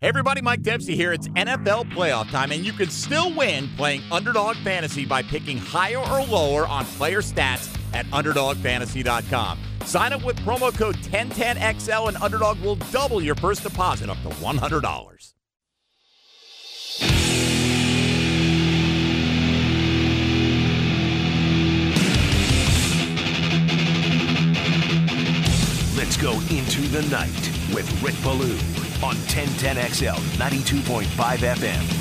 Hey everybody, Mike Dempsey here. It's NFL playoff time, and you can still win playing Underdog Fantasy by picking higher or lower on player stats at UnderdogFantasy.com. Sign up with promo code 1010XL, and Underdog will double your first deposit up to $100. Let's go into the night with Rick Ballou on 1010XL 92.5 FM.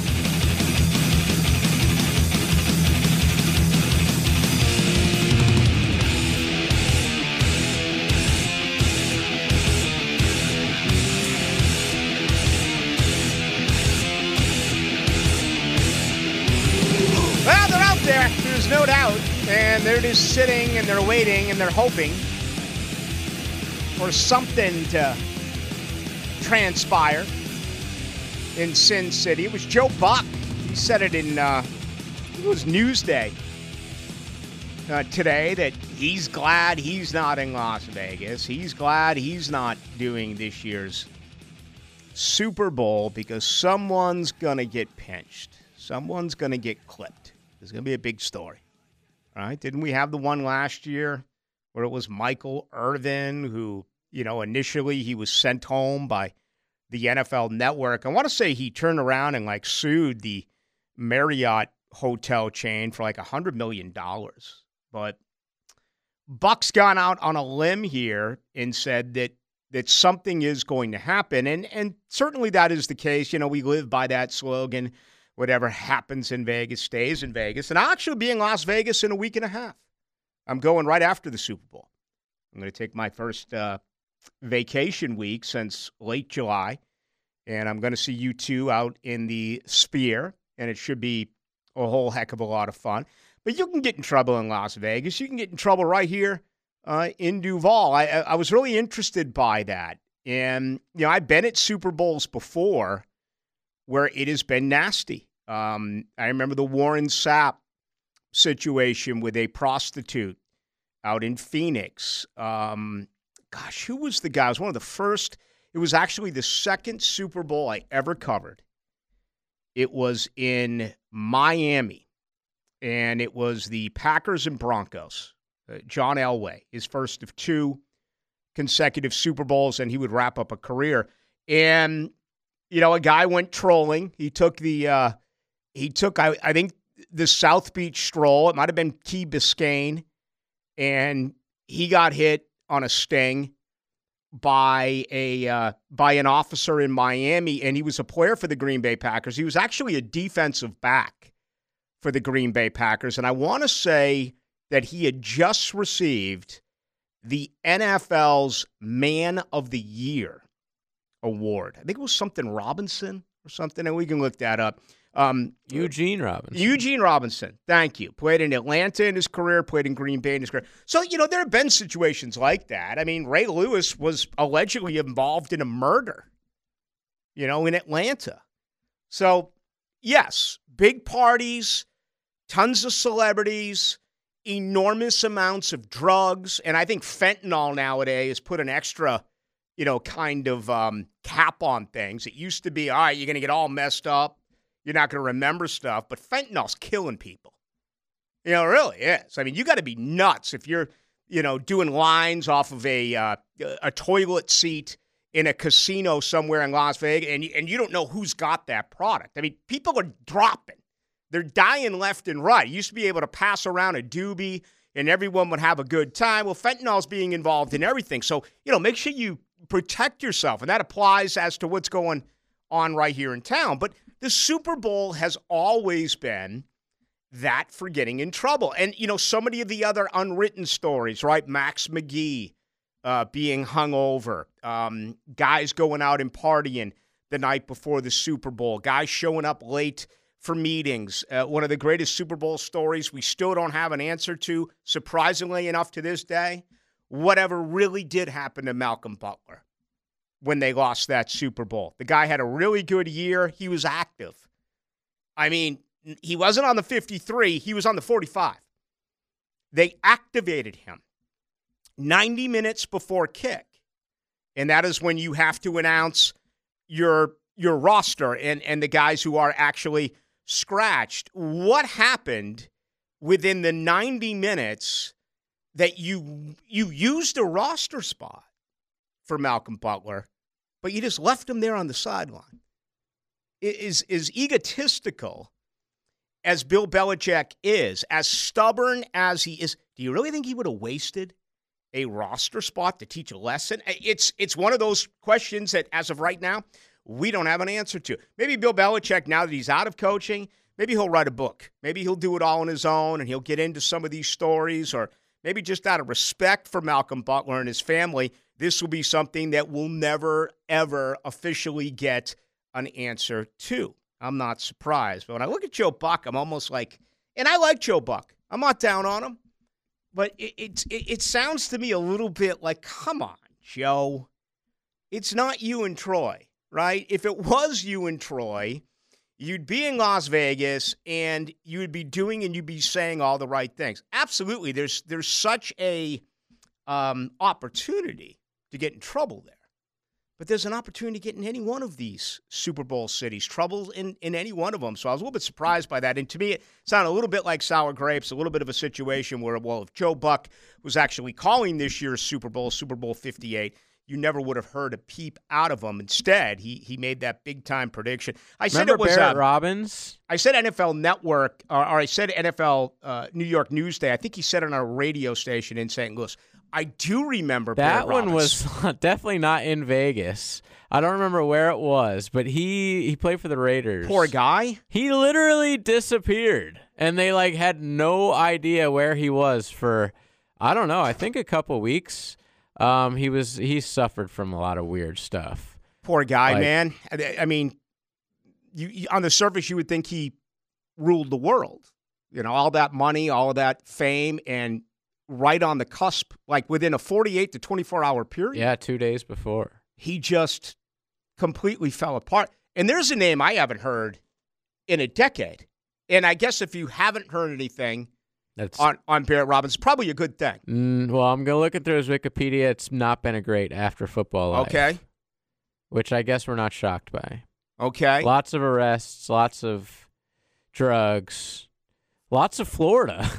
Well, they're out there. There's no doubt. And they're just sitting and they're waiting and they're hoping for something to transpire in Sin City. It was Joe Buck. He said it in, uh, it was Newsday uh, today that he's glad he's not in Las Vegas. He's glad he's not doing this year's Super Bowl because someone's to get pinched. Someone's to get clipped. There's to be a big story. All right. Didn't we have the one last year where it was Michael Irvin who, you know, initially he was sent home by the NFL network. I want to say he turned around and like sued the Marriott hotel chain for like a $100 million. But Buck's gone out on a limb here and said that that something is going to happen. And and certainly that is the case. You know, we live by that slogan, whatever happens in Vegas stays in Vegas. And I'll actually be in Las Vegas in a week and a half. I'm going right after the Super Bowl. I'm going to take my first uh, vacation week since late July. And I'm going to see U2 out in the Sphere. And it should be a whole heck of a lot of fun. But you can get in trouble in Las Vegas. You can get in trouble right here uh, in Duval. I, I was really interested by that. And, you know, I've been at Super Bowls before where it has been nasty. Um, I remember the Warren Sapp situation with a prostitute out in Phoenix. Um, gosh, who was the guy? It was one of the first. It was actually the second Super Bowl I ever covered. It was in Miami, and it was the Packers and Broncos. Uh, John Elway, his first of two consecutive Super Bowls, and he would wrap up a career. And you know, a guy went trolling. He took the uh, he took I, I think the South Beach stroll. It might have been Key Biscayne, and he got hit on a sting by a uh, by an officer in Miami, and he was a player for the Green Bay Packers. He was actually a defensive back for the Green Bay Packers, and I want to say that he had just received the NFL's Man of the Year award. I think it was something Robinson or something, and we can look that up. Um, Eugene Robinson. Eugene Robinson, thank you. Played in Atlanta in his career, played in Green Bay in his career. So, you know, there have been situations like that. I mean, Ray Lewis was allegedly involved in a murder, you know, in Atlanta. So, yes, big parties, tons of celebrities, enormous amounts of drugs. And I think fentanyl nowadays has put an extra, you know, kind of um, cap on things. It used to be, all right, you're going to get all messed up you're not going to remember stuff, but fentanyl's killing people. You know, it really is. I mean, you got to be nuts if you're, you know, doing lines off of a uh, a toilet seat in a casino somewhere in Las Vegas, and and you don't know who's got that product. I mean, people are dropping. They're dying left and right. You used to be able to pass around a doobie and everyone would have a good time. Well, fentanyl's being involved in everything. So, you know, make sure you protect yourself. And that applies as to what's going on right here in town. But the Super Bowl has always been that for getting in trouble. And, you know, so many of the other unwritten stories, right? Max McGee uh, being hung over, um, guys going out and partying the night before the Super Bowl, guys showing up late for meetings. Uh, one of the greatest Super Bowl stories we still don't have an answer to, surprisingly enough to this day. Whatever really did happen to Malcolm Butler when they lost that Super Bowl. The guy had a really good year. He was active. I mean, he wasn't on the 53, he was on the 45. They activated him 90 minutes before kick. And that is when you have to announce your your roster and and the guys who are actually scratched. What happened within the 90 minutes that you you used a roster spot for Malcolm Butler, but you just left him there on the sideline? Is is egotistical as Bill Belichick is, as stubborn as he is, do you really think he would have wasted a roster spot to teach a lesson? It's it's one of those questions that, as of right now, we don't have an answer to. Maybe Bill Belichick, now that he's out of coaching, maybe he'll write a book. Maybe he'll do it all on his own and he'll get into some of these stories, or maybe just out of respect for Malcolm Butler and his family, this will be something that we'll never, ever officially get an answer to. I'm not surprised. But when I look at Joe Buck, I'm almost like, and I like Joe Buck. I'm not down on him, but it, it, it sounds to me a little bit like, come on, Joe. It's not you and Troy, right? If it was you and Troy, you'd be in Las Vegas and you would be doing and you'd be saying all the right things. Absolutely, there's there's such a um, opportunity to get in trouble there. But there's an opportunity to get in any one of these Super Bowl cities, trouble in, in any one of them. So I was a little bit surprised by that. And to me, it sounded a little bit like sour grapes, a little bit of a situation where, well, if Joe Buck was actually calling this year's Super Bowl, Super Bowl 58, you never would have heard a peep out of him. Instead, he he made that big time prediction. I Remember said it was Barrett uh, Robbins. I said NFL Network, or, or I said NFL uh, New York Newsday. I think he said it on a radio station in St. Louis. I do remember that one was definitely not in Vegas. I don't remember where it was, but he he played for the Raiders. Poor guy. He literally disappeared, and they like had no idea where he was for I don't know. I think a couple weeks. Um, he was he suffered from a lot of weird stuff. Poor guy, like, man. I mean, you, you on the surface you would think he ruled the world. You know, all that money, all of that fame, and right on the cusp, like within a 48 to 24 hour period. Yeah, two days before. He just completely fell apart. And there's a name I haven't heard in a decade. And I guess if you haven't heard anything That's, on, on Barrett Robbins, probably a good thing. Mm, well, I'm going to look at through his Wikipedia. It's not been a great after football life. Okay. Which I guess we're not shocked by. Okay. Lots of arrests, lots of drugs, lots of Florida.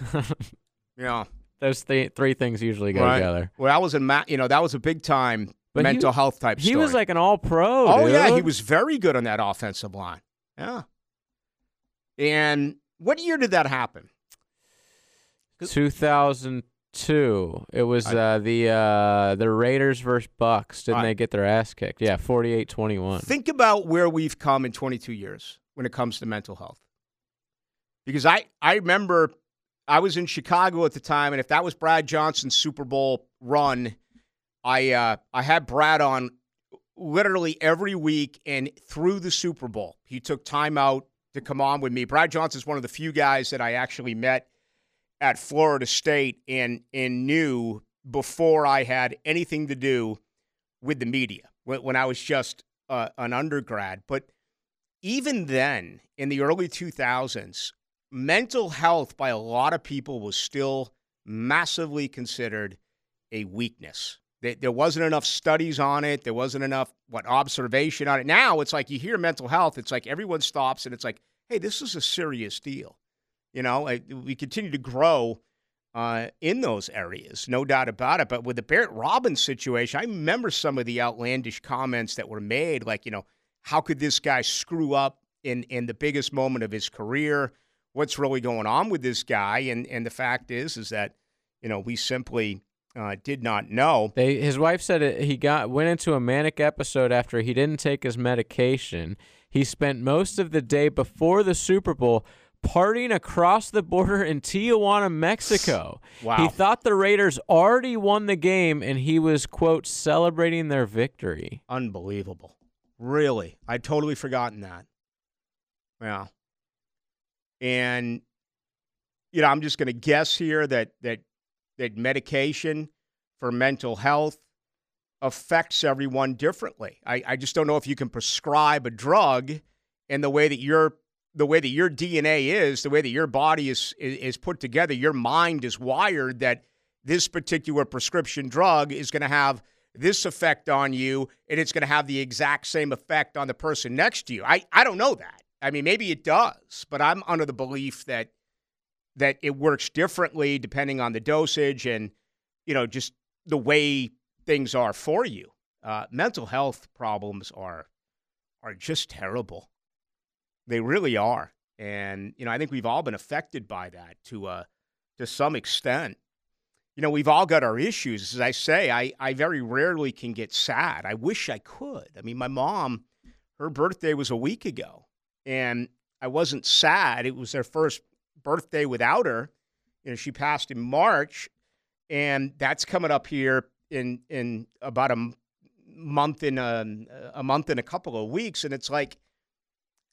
yeah. Those th- three things usually go right. together. Well, that was a ma- you know that was a big time but mental he, health type. He story. was like an all pro. Oh dude. yeah, he was very good on that offensive line. Yeah. And what year did that happen? 2002. It was uh, the uh, the Raiders versus Bucks. Didn't they get their ass kicked? Yeah, 48-21. Think about where we've come in 22 years when it comes to mental health. Because I I remember I was in Chicago at the time, and if that was Brad Johnson's Super Bowl run, I uh, I had Brad on literally every week and through the Super Bowl. He took time out to come on with me. Brad Johnson's one of the few guys that I actually met at Florida State and and knew before I had anything to do with the media when, when I was just uh, an undergrad. But even then, in the early 2000s, mental health by a lot of people was still massively considered a weakness. There wasn't enough studies on it. There wasn't enough what observation on it. Now it's like you hear mental health. It's like everyone stops and it's like, hey, this is a serious deal. You know, we continue to grow uh, in those areas, no doubt about it. But with the Barrett Robbins situation, I remember some of the outlandish comments that were made, like, you know, how could this guy screw up in in the biggest moment of his career? what's really going on with this guy. And and the fact is, is that you know we simply uh, did not know. They, his wife said he got went into a manic episode after he didn't take his medication. He spent most of the day before the Super Bowl partying across the border in Tijuana, Mexico. Wow. He thought the Raiders already won the game and he was, quote, celebrating their victory. Unbelievable. Really. I'd totally forgotten that. Yeah. And you know, I'm just going to guess here that that that medication for mental health affects everyone differently. I, I just don't know if you can prescribe a drug in the way that your the way that your DNA is, the way that your body is, is is put together, your mind is wired that this particular prescription drug is going to have this effect on you and it's going to have the exact same effect on the person next to you. I, I don't know that. I mean, maybe it does, but I'm under the belief that that it works differently depending on the dosage and you know just the way things are for you. Uh, mental health problems are are just terrible. They really are, and you know I think we've all been affected by that to uh, to some extent you know, we've all got our issues. As I say, I, I very rarely can get sad. I wish I could. I mean, my mom, her birthday was a week ago, and I wasn't sad. It was her first birthday without her. You know, she passed in March, and that's coming up here in in about a month in a, a month in a couple of weeks, and it's like,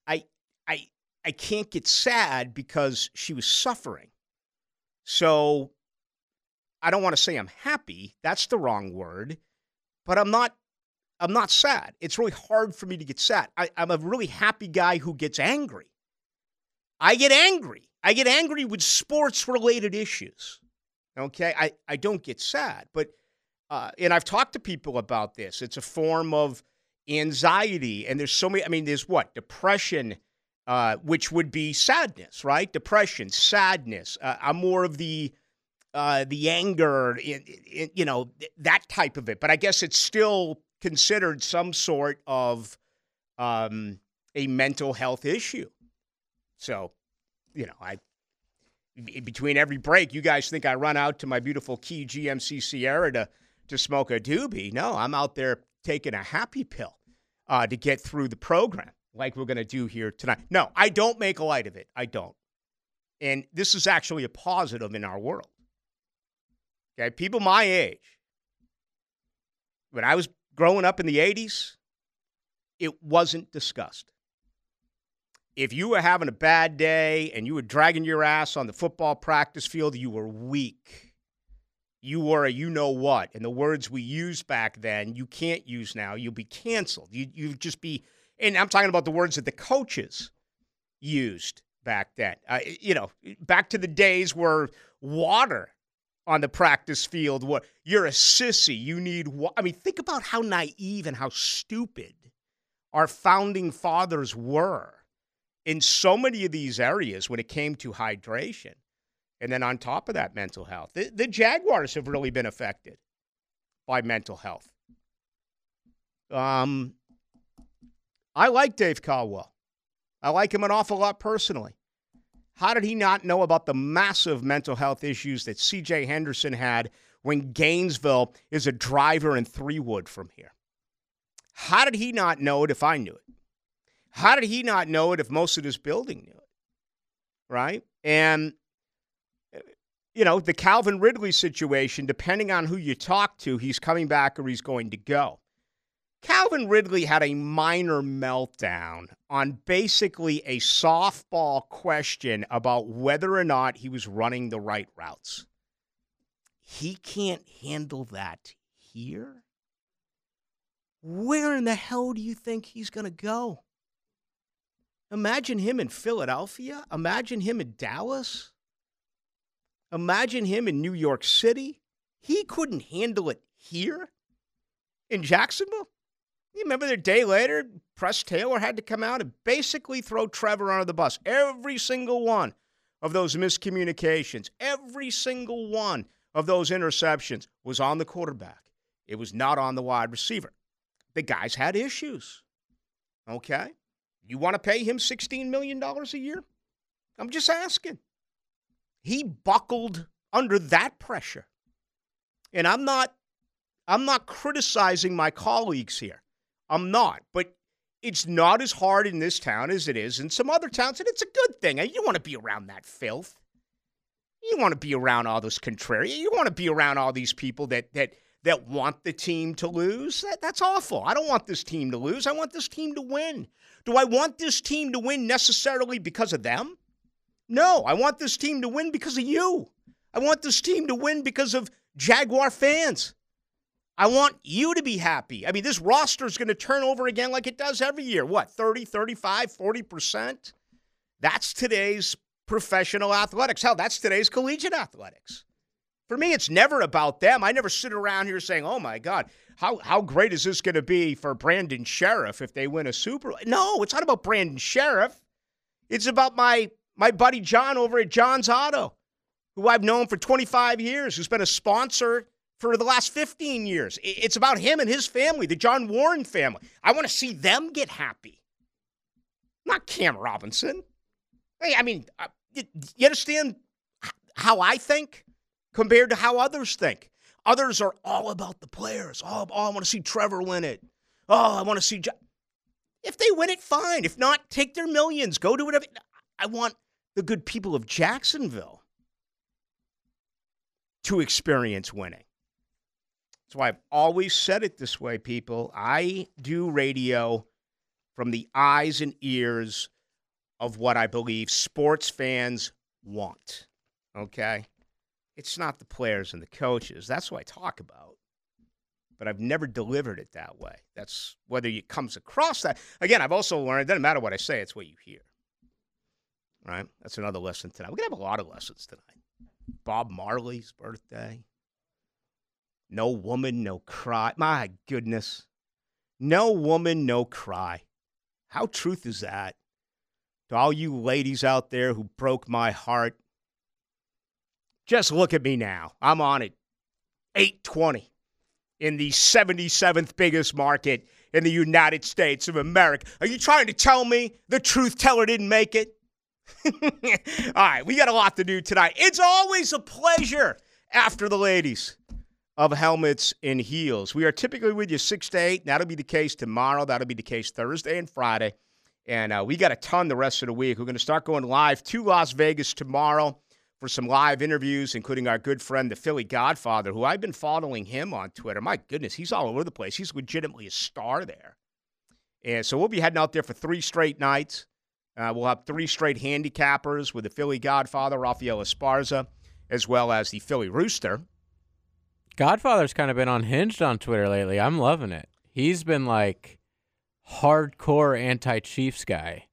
I I I can't get sad because she was suffering. So I don't want to say I'm happy. That's the wrong word. But I'm not I'm not sad. It's really hard for me to get sad. I, am a really happy guy who gets angry. I get angry. I get angry with sports related issues. Okay. I, I don't get sad. But uh, and I've talked to people about this. It's a form of anxiety. And there's so many, I mean, there's what? Depression, uh, which would be sadness, right? Depression, sadness. Uh, I'm more of the uh, the anger, you know, that type of it. But I guess it's still considered some sort of um, a mental health issue. So, you know, I between every break, you guys think I run out to my beautiful Key GMC Sierra to to smoke a doobie. No, I'm out there taking a happy pill uh, to get through the program, like we're going to do here tonight. No, I don't make light of it. I don't. And this is actually a positive in our world. Okay, people my age, when I was growing up in the 80s, it wasn't discussed. If you were having a bad day and you were dragging your ass on the football practice field, you were weak. You were a you know what. And the words we used back then, you can't use now. You'll be canceled. You, you'd just be, and I'm talking about the words that the coaches used back then. Uh, you know, back to the days where water on the practice field what you're a sissy you need i mean think about how naive and how stupid our founding fathers were in so many of these areas when it came to hydration. And then on top of that mental health. The, the jaguars have really been affected by mental health. Um, i like dave caldwell i like him an awful lot personally how did he not know about the massive mental health issues that CJ Henderson had when Gainesville is a driver in three wood from here? How did he not know it if I knew it? How did he not know it if most of this building knew it? Right? And, you know, the Calvin Ridley situation, depending on who you talk to, he's coming back or he's going to go. Calvin Ridley had a minor meltdown on basically a softball question about whether or not he was running the right routes. He can't handle that here. Where in the hell do you think he's going to go? Imagine him in Philadelphia. Imagine him in Dallas. Imagine him in New York City. He couldn't handle it here in Jacksonville. You remember the day later, Press Taylor had to come out and basically throw Trevor under the bus. Every single one of those miscommunications, every single one of those interceptions was on the quarterback. It was not on the wide receiver. The guys had issues. Okay? You want to pay him $16 million a year? I'm just asking. He buckled under that pressure. And I'm not I'm not criticizing my colleagues here. I'm not. But it's not as hard in this town as it is in some other towns, and it's a good thing. You want to be around that filth. You want to be around all those contrarian. You want to be around all these people that that that want the team to lose. That, that's awful. I don't want this team to lose. I want this team to win. Do I want this team to win necessarily because of them? No, I want this team to win because of you. I want this team to win because of Jaguar fans. I want you to be happy. I mean, this roster is going to turn over again like it does every year. What, 30, 35, 40%? That's today's professional athletics. Hell, that's today's collegiate athletics. For me, it's never about them. I never sit around here saying, "Oh my God, how how great is this going to be for Brandon Scherff if they win a Super?" No, it's not about Brandon Scherff. It's about my my buddy John over at John's Auto, who I've known for 25 years, who's been a sponsor for the last 15 years. It's about him and his family, the John Warren family. I want to see them get happy, not Cam Robinson. Hey, I mean, uh, you understand how I think compared to how others think. Others are all about the players. Oh, oh I want to see Trevor win it. Oh, I want to see. If they win it, fine. If not, take their millions. Go do whatever. I want the good people of Jacksonville to experience winning. That's why I've always said it this way, people. I do radio from the eyes and ears of what I believe sports fans want. Okay? It's not the players and the coaches. That's what I talk about. But I've never delivered it that way. That's whether it comes across that. Again, I've also learned it doesn't matter what I say, it's what you hear. Right? That's another lesson tonight. We're going to have a lot of lessons tonight. Bob Marley's birthday. No woman, no cry. My goodness. No woman, no cry. How truth is that? To all you ladies out there who broke my heart, just look at me now. I'm on it. 820 in the 77th biggest market in the United States of America. Are you trying to tell me the truth teller didn't make it? All right, we got a lot to do tonight. It's always a pleasure after the ladies of helmets and heels. We are typically with you 6 to 8. That'll be the case tomorrow. That'll be the case Thursday and Friday. And uh, we got a ton the rest of the week. We're going to start going live to Las Vegas tomorrow for some live interviews, including our good friend, the Philly Godfather, who I've been following him on Twitter. My goodness, he's all over the place. He's legitimately a star there. And so we'll be heading out there for three straight nights. Uh, we'll have three straight handicappers with the Philly Godfather, Rafael Esparza, as well as the Philly Rooster. Godfather's kind of been unhinged on Twitter lately. I'm loving it. He's been like hardcore anti Chiefs guy.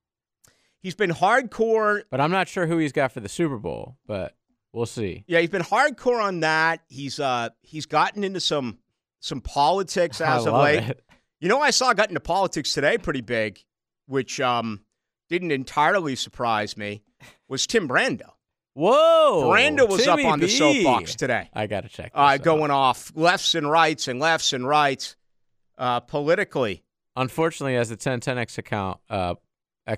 He's been hardcore, but I'm not sure who he's got for the Super Bowl. But we'll see. Yeah, he's been hardcore on that. He's uh he's gotten into some some politics as of late. It. You know, I saw got into politics today, pretty big, which um didn't entirely surprise me. Was Tim Brando? Whoa! Brando was Timmy up on B. the soapbox today. I got to check. Uh, going off lefts and rights and lefts and rights uh, politically Unfortunately, as the 1010X account, uh,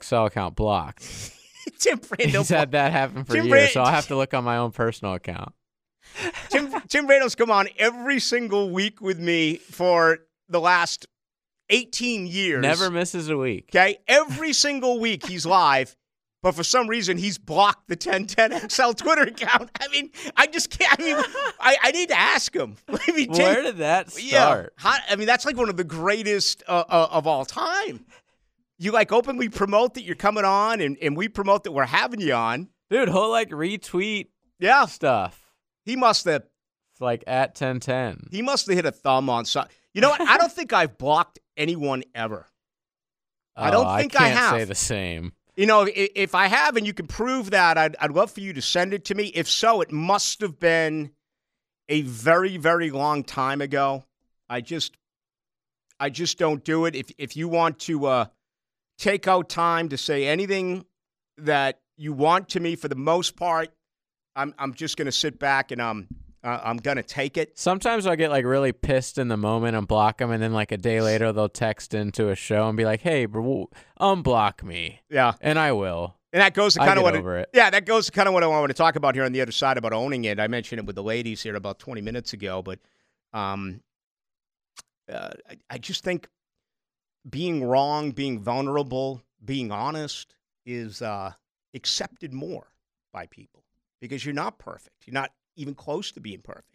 XL account blocked. Tim Brando. He's had that happen for Tim years, so I'll have to look on my own personal account. Tim, Tim Brando's come on every single week with me for the last 18 years. Never misses a week. Okay? Every single week he's live but for some reason he's blocked the 1010XL Twitter account. I mean, I just can't. I mean, I, I need to ask him. I mean, Where did that start? Yeah, how, I mean, that's like one of the greatest uh, uh, of all time. You like openly promote that you're coming on, and, and we promote that we're having you on. Dude, he'll like retweet yeah stuff. He must have. It's like at 1010. He must have hit a thumb on something. You know what? I don't think I've blocked anyone ever. Oh, I don't think I, I have. say the same. You know, if I have and you can prove that, I'd, I'd love for you to send it to me. If so, it must have been a very, very long time ago. I just, I just don't do it. If if you want to uh, take out time to say anything that you want to me, for the most part, I'm I'm just going to sit back and um uh, I'm gonna take it. Sometimes I get like really pissed in the moment and block them, and then like a day later they'll text into a show and be like, "Hey, bro, unblock me." Yeah, and I will. And that goes to kind of what over it, Yeah, that goes to kind of what I want to talk about here on the other side about owning it. I mentioned it with the ladies here about 20 minutes ago, but um, uh, I, I just think being wrong, being vulnerable, being honest is uh, accepted more by people because you're not perfect. You're not even close to being perfect.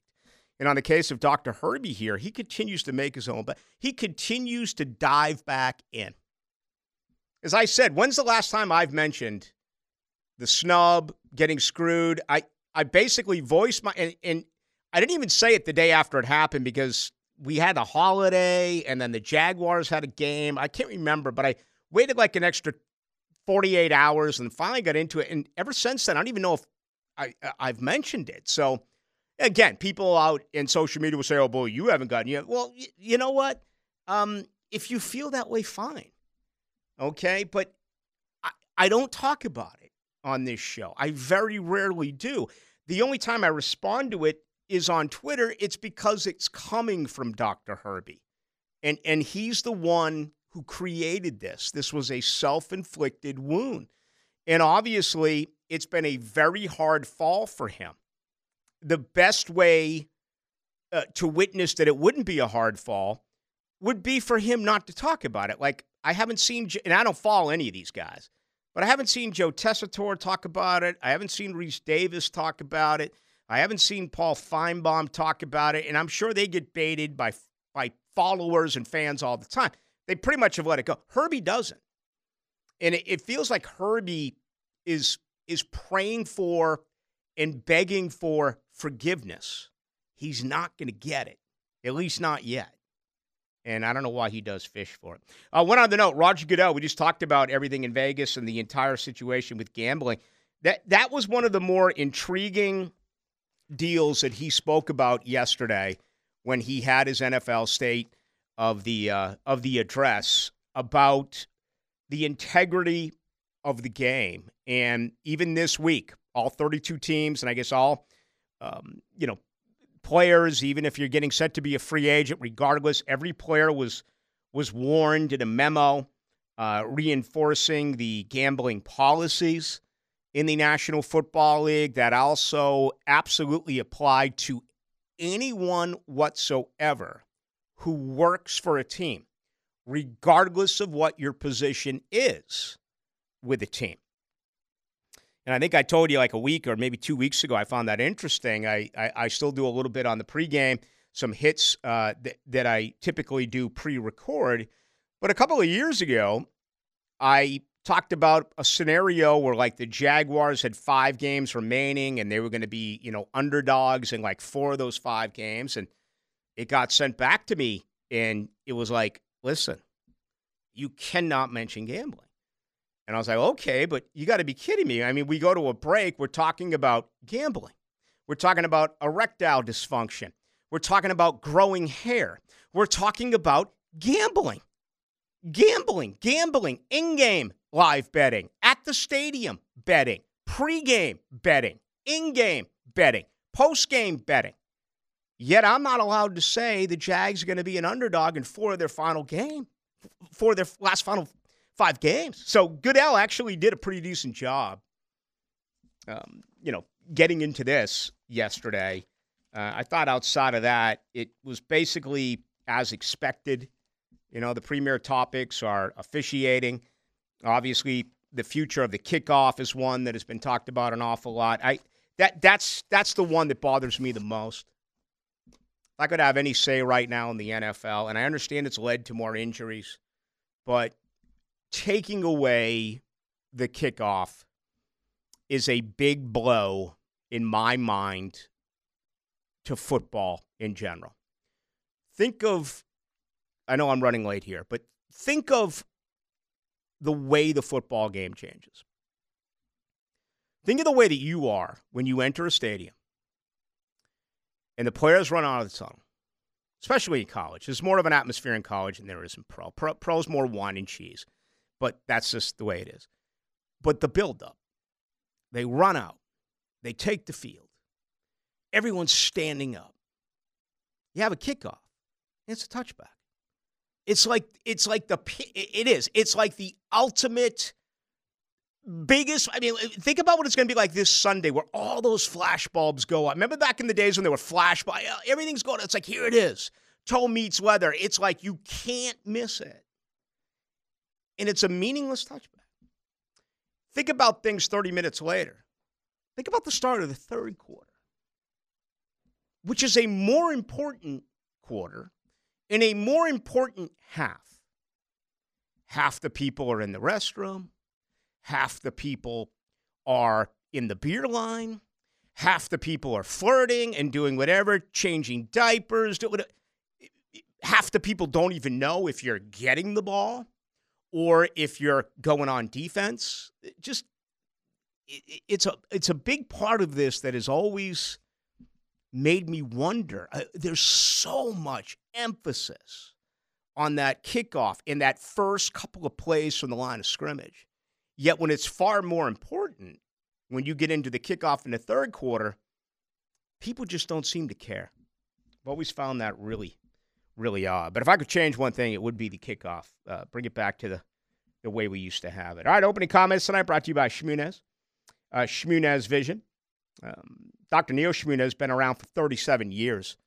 And on the case of Dr. Herbie here, he continues to make his own, but he continues to dive back in. As I said, when's the last time I've mentioned the snub, getting screwed? I, I basically voiced my, and, and I didn't even say it the day after it happened because we had a holiday and then the Jaguars had a game. I can't remember, but I waited like an extra 48 hours and finally got into it. And ever since then, I don't even know if I, I've mentioned it. So again, people out in social media will say, "Oh, boy, you haven't gotten yet." Well, y- you know what? Um, if you feel that way, fine. Okay, but I, I don't talk about it on this show. I very rarely do. The only time I respond to it is on Twitter. It's because it's coming from Dr. Herbie, and and he's the one who created this. This was a self-inflicted wound, and obviously, it's been a very hard fall for him the best way uh, to witness that it wouldn't be a hard fall would be for him not to talk about it. Like I haven't seen, and I don't follow any of these guys, but I haven't seen Joe Tessitore talk about it. I haven't seen Rece Davis talk about it. I haven't seen Paul Finebaum talk about it, and I'm sure they get baited by by followers and fans all the time. They pretty much have let it go. Herbie doesn't, and it, it feels like Herbie is is praying for and begging for forgiveness. He's not going to get it, at least not yet. And I don't know why he does fish for it. Uh, one on the note, Roger Goodell. We just talked about everything in Vegas and the entire situation with gambling. That that was one of the more intriguing deals that he spoke about yesterday when he had his NFL state of the uh, of the address about the integrity of the game. And even this week, all 32 teams, and I guess all, um, you know, players, even if you're getting set to be a free agent, regardless, every player was was warned in a memo uh, reinforcing the gambling policies in the National Football League that also absolutely apply to anyone whatsoever who works for a team, regardless of what your position is with the team. And I think I told you like a week or maybe two weeks ago, I found that interesting. I, I, I still do a little bit on the pregame, some hits uh, th- that I typically do pre record. But a couple of years ago, I talked about a scenario where like the Jaguars had five games remaining and they were going to be, you know, underdogs in like four of those five games. And it got sent back to me. And it was like, listen, you cannot mention gambling. And I was like, okay, but you got to be kidding me. I mean, we go to a break, we're talking about gambling, we're talking about erectile dysfunction, we're talking about growing hair, we're talking about gambling. Gambling, gambling, in game live betting, at the stadium betting, pre-game betting, in game betting, post game betting. Yet I'm not allowed to say the Jags are going to be an underdog in four of their final game, for their last final five games. So Goodell actually did a pretty decent job, um, you know, getting into this yesterday. Uh, I thought outside of that, it was basically as expected. You know, the premier topics are officiating. Obviously, the future of the kickoff is one that has been talked about an awful lot. I that that's that's the one that bothers me the most. If I could have any say right now in the NFL, and I understand it's led to more injuries, but taking away the kickoff is a big blow in my mind to football in general. Think of, I know I'm running late here, but think of the way the football game changes. Think of the way that you are when you enter a stadium and the players run out of the tunnel, especially in college. There's more of an atmosphere in college than there is in pro. pro pro's more wine and cheese but that's just the way it is. But the buildup, they run out, they take the field, everyone's standing up. You have a kickoff, it's a touchback. It's like it's like the it is. It's like the ultimate biggest. I mean, think about what it's going to be like this Sunday, where all those flash bulbs go up. Remember back in the days when they were flash by everything's going. It's like here it is. Toe meets leather. It's like you can't miss it and it's a meaningless touchback. Think about things 30 minutes later. Think about the start of the third quarter, which is a more important quarter in a more important half. Half the people are in the restroom, half the people are in the beer line, half the people are flirting and doing whatever, changing diapers. Half the people don't even know if you're getting the ball or if you're going on defense. Just it's a it's a big part of this that has always made me wonder. Uh, there's so much emphasis on that kickoff in that first couple of plays from the line of scrimmage. Yet when it's far more important, when you get into the kickoff in the third quarter, people just don't seem to care. I've always found that really, really odd. But if I could change one thing, it would be the kickoff. Uh, bring it back to the, the way we used to have it. All right, opening comments tonight brought to you by Shmunez. Uh, Shmunez Vision. Um, Dr. Neil Shmunez has been around for 37 years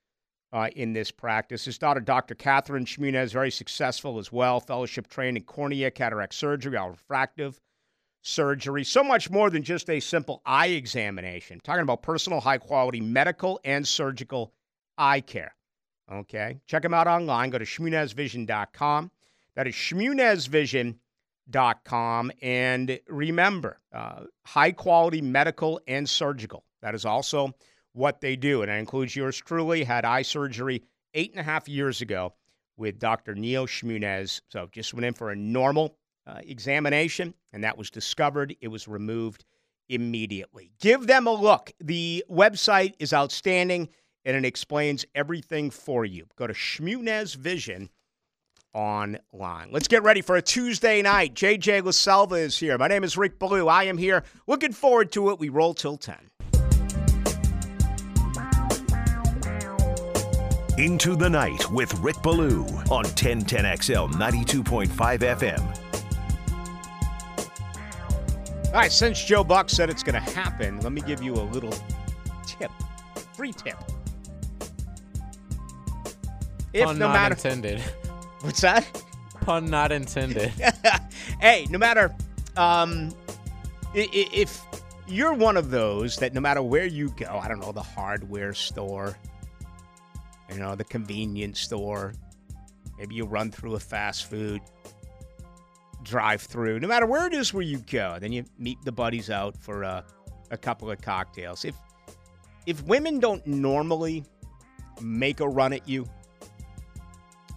uh, in this practice. His daughter, Dr. Catherine Shmunez, very successful as well, fellowship trained in cornea, cataract surgery, all refractive surgery. So much more than just a simple eye examination. Talking about personal, high quality medical and surgical eye care. Okay. Check them out online. Go to shmunezvision.com. That is shmunezvision.com. And remember, uh, high quality medical and surgical. That is also what they do. And that includes yours truly, had eye surgery eight and a half years ago with Dr. Neil Shmunez. So just went in for a normal uh, examination, and that was discovered. It was removed immediately. Give them a look. The website is outstanding, and it explains everything for you. Go to Shmunez Vision online. Let's get ready for a Tuesday night. JJ LaSelva is here. My name is Rick Ballou. I am here. Looking forward to it. We roll till 10. Into the Night with Rick Ballou on 1010XL 92.5 FM. All right, since Joe Buck said it's going to happen, let me give you a little tip, free tip. If Pun no not matter, intended. What's that? Pun not intended. hey, no matter um, if you're one of those that no matter where you go, I don't know, the hardware store, you know, the convenience store, maybe you run through a fast food drive through, no matter where it is where you go. Then you meet the buddies out for a, a couple of cocktails. If if women don't normally make a run at you,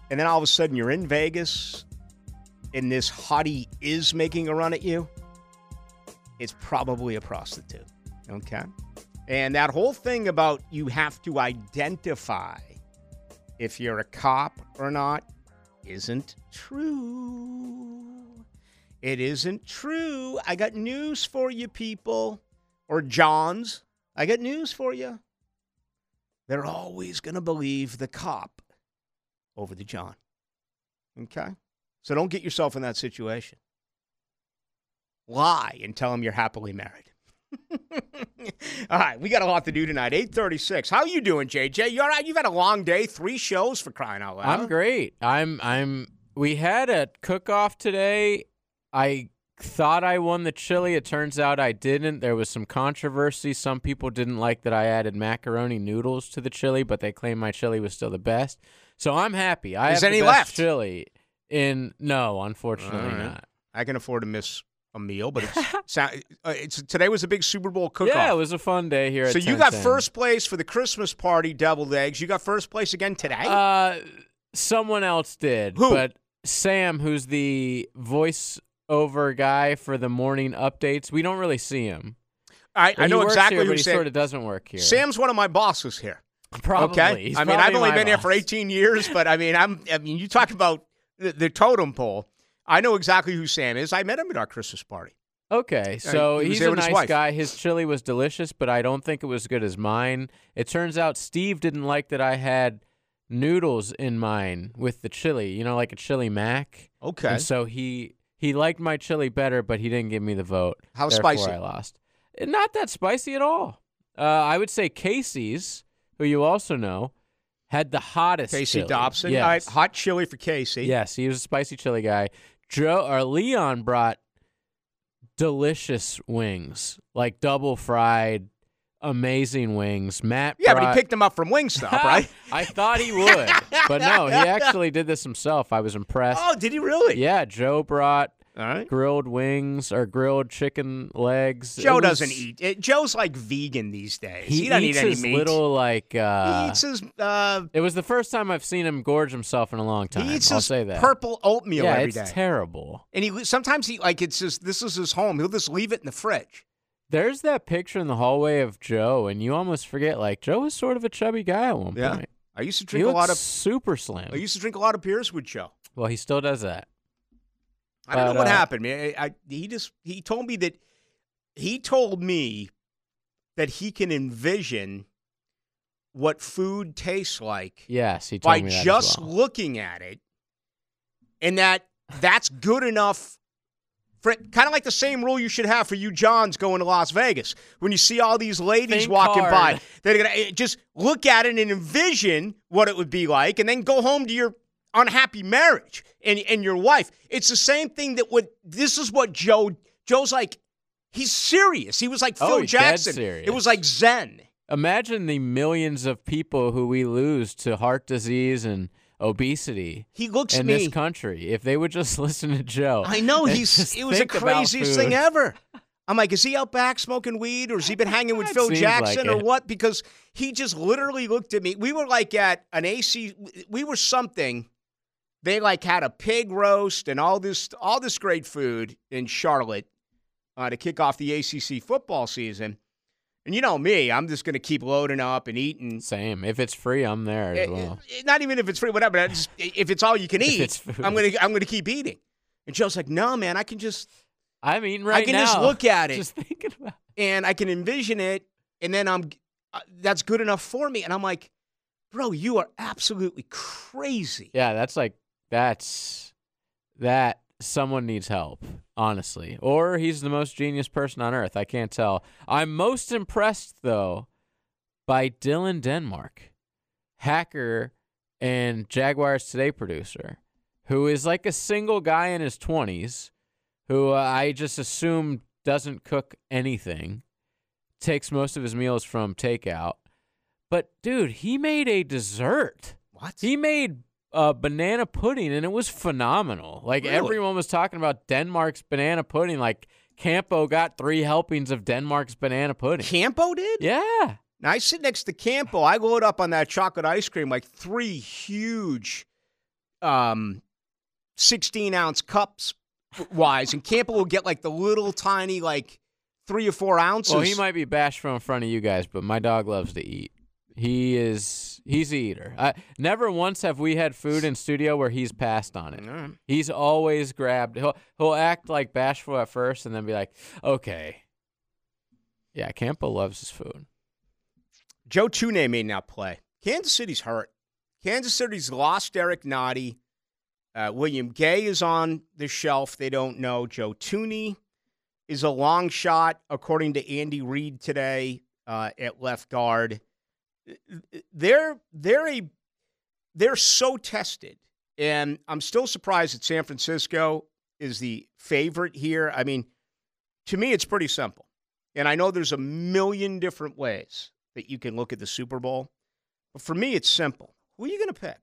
and then all of a sudden you're in Vegas and this hottie is making a run at you, it's probably a prostitute. Okay? And that whole thing about you have to identify if you're a cop or not isn't true. It isn't true. I got news for you, people. Or Johns. I got news for you. They're always going to believe the cop over the John. Okay? So don't get yourself in that situation. Lie and tell them you're happily married. all right, we got a lot to do tonight. 836. How are you doing, JJ? You all right? You've had a long day, three shows for crying out loud. I'm great. I'm I'm we had a cook off today I thought I won the chili. It turns out I didn't. There was some controversy. Some people didn't like that I added macaroni noodles to the chili, but they claimed my chili was still the best. So I'm happy. I Is have any the best left? chili. In no, unfortunately right. not. I can afford to miss a meal, but it's, uh, it's today was a big Super Bowl cook-off. Yeah, it was a fun day here. So you got first place for the Christmas party, deviled eggs. You got first place again today. Uh, someone else did. Who? But Sam, who's the voice over guy for the morning updates. We don't really see him. I, I know exactly here, who but he Sam, sort of doesn't work here. Sam's one of my bosses here. Probably. Okay. He's I mean, I've only been here for 18 years, but I mean, I'm. I mean, you talk about the, the totem pole. I know exactly who Sam is. I met him at our Christmas party. Okay, so he he's a nice guy. His chili was delicious, but I don't think it was as good as mine. It turns out Steve didn't like that I had noodles in mine with the chili. You know, like a chili mac. Okay. And so he he liked my chili better, but he didn't give me the vote. How Therefore, spicy? I lost. Not that spicy at all. Uh, I would say Casey's, who you also know, had the hottest. Casey chili. Dobson. Yes. Right, hot chili for Casey. Yes, he was a spicy chili guy. Joe or Leon brought delicious wings, like double fried, amazing wings. Matt, Yeah, but he picked them up from Wingstop, right? I thought he would, but no, he actually did this himself. I was impressed. oh, did he really? Yeah, Joe brought All right. grilled wings or grilled chicken legs. Joe was- doesn't eat. It, Joe's like vegan these days. He, He, doesn't eat any his meat. little like. Uh, he eats his. Uh, it was the first time I've seen him gorge himself in a long time. he eats I'll his say that. purple oatmeal every day. yeah, every it's day. terrible. and he sometimes he like it's just this is his home. He'll just leave it in the fridge. There's that picture in the hallway of Joe, and you almost forget like Joe was sort of a chubby guy at one Yeah. point. I used to He drink a lot of. super slim. I used to drink a lot of beers with Joe. well, he still does that. I don't But, know what uh, happened, man. I, I, he just he told me that he told me that he can envision what food tastes like Yes, he told by me that just well. looking at it, and that that's good enough. For kind of like the same rule you should have for you Johns going to Las Vegas when you see all these ladies Think walking hard. by. They're gonna eh, just look at it and envision what it would be like, and then go home to your unhappy marriage and and your wife. It's the same thing that would. This is what Joe. Joe's like. He's serious. He was like Oh, Phil dead Jackson. serious. It was like Zen. Imagine the millions of people who we lose to heart disease and obesity He looks in me. this country if they would just listen to Joe. I know he's. It was the craziest thing ever. I'm like, is he out back smoking weed, or has he been hanging with Phil Jackson, like or what? Because he just literally looked at me. We were like at an AC. We were something. They like had a pig roast and all this, all this great food in Charlotte uh, to kick off the ACC football season. And you know me, I'm just going to keep loading up and eating. Same. If it's free, I'm there as Eh, well. eh, Not even if it's free, whatever. Just- if it's all you can eat. I'm gonna I'm gonna keep eating. And Joe's like, no, man, I can just I'm eating right now. I can now. just look at it Just thinking about. and I can envision it, and then I'm uh, that's good enough for me. And I'm like, bro, you are absolutely crazy. Yeah, that's like that's that. Someone needs help, honestly, or he's the most genius person on earth. I can't tell. I'm most impressed though by Dylan Denmark, hacker and Jaguars Today producer, who is like a single guy in his 20s, who uh, I just assume doesn't cook anything, takes most of his meals from takeout. But dude, he made a dessert. What? He made uh, banana pudding, and it was phenomenal. Like Really? everyone was talking about Denmark's banana pudding. Like Campo got three helpings of Denmark's banana pudding. Campo did? Yeah, Now I sit next to Campo. I load up on that chocolate ice cream like three huge, um, sixteen ounce cups wise, and Campo will get like the little tiny like three or four ounces. well, he might be bashful in front of you guys, but my dog loves to eat. He is he's a eater. I, never once have we had food in studio where he's passed on it. Mm. He's always grabbed. He'll he'll act like bashful at first, and then be like, "Okay." Yeah, Campo loves his food. Joe Thuney may not play. Kansas City's hurt. Kansas City's lost Eric Noddy. Uh, William Gay is on the shelf. They don't know. Joe Thuney is a long shot, according to Andy Reid today uh, at left guard. They're they're a they're so tested, and I'm still surprised that San Francisco is the favorite here. I mean, to me, it's pretty simple, and I know there's a million different ways that you can look at the Super Bowl, but for me, it's simple. Who are you going to pick?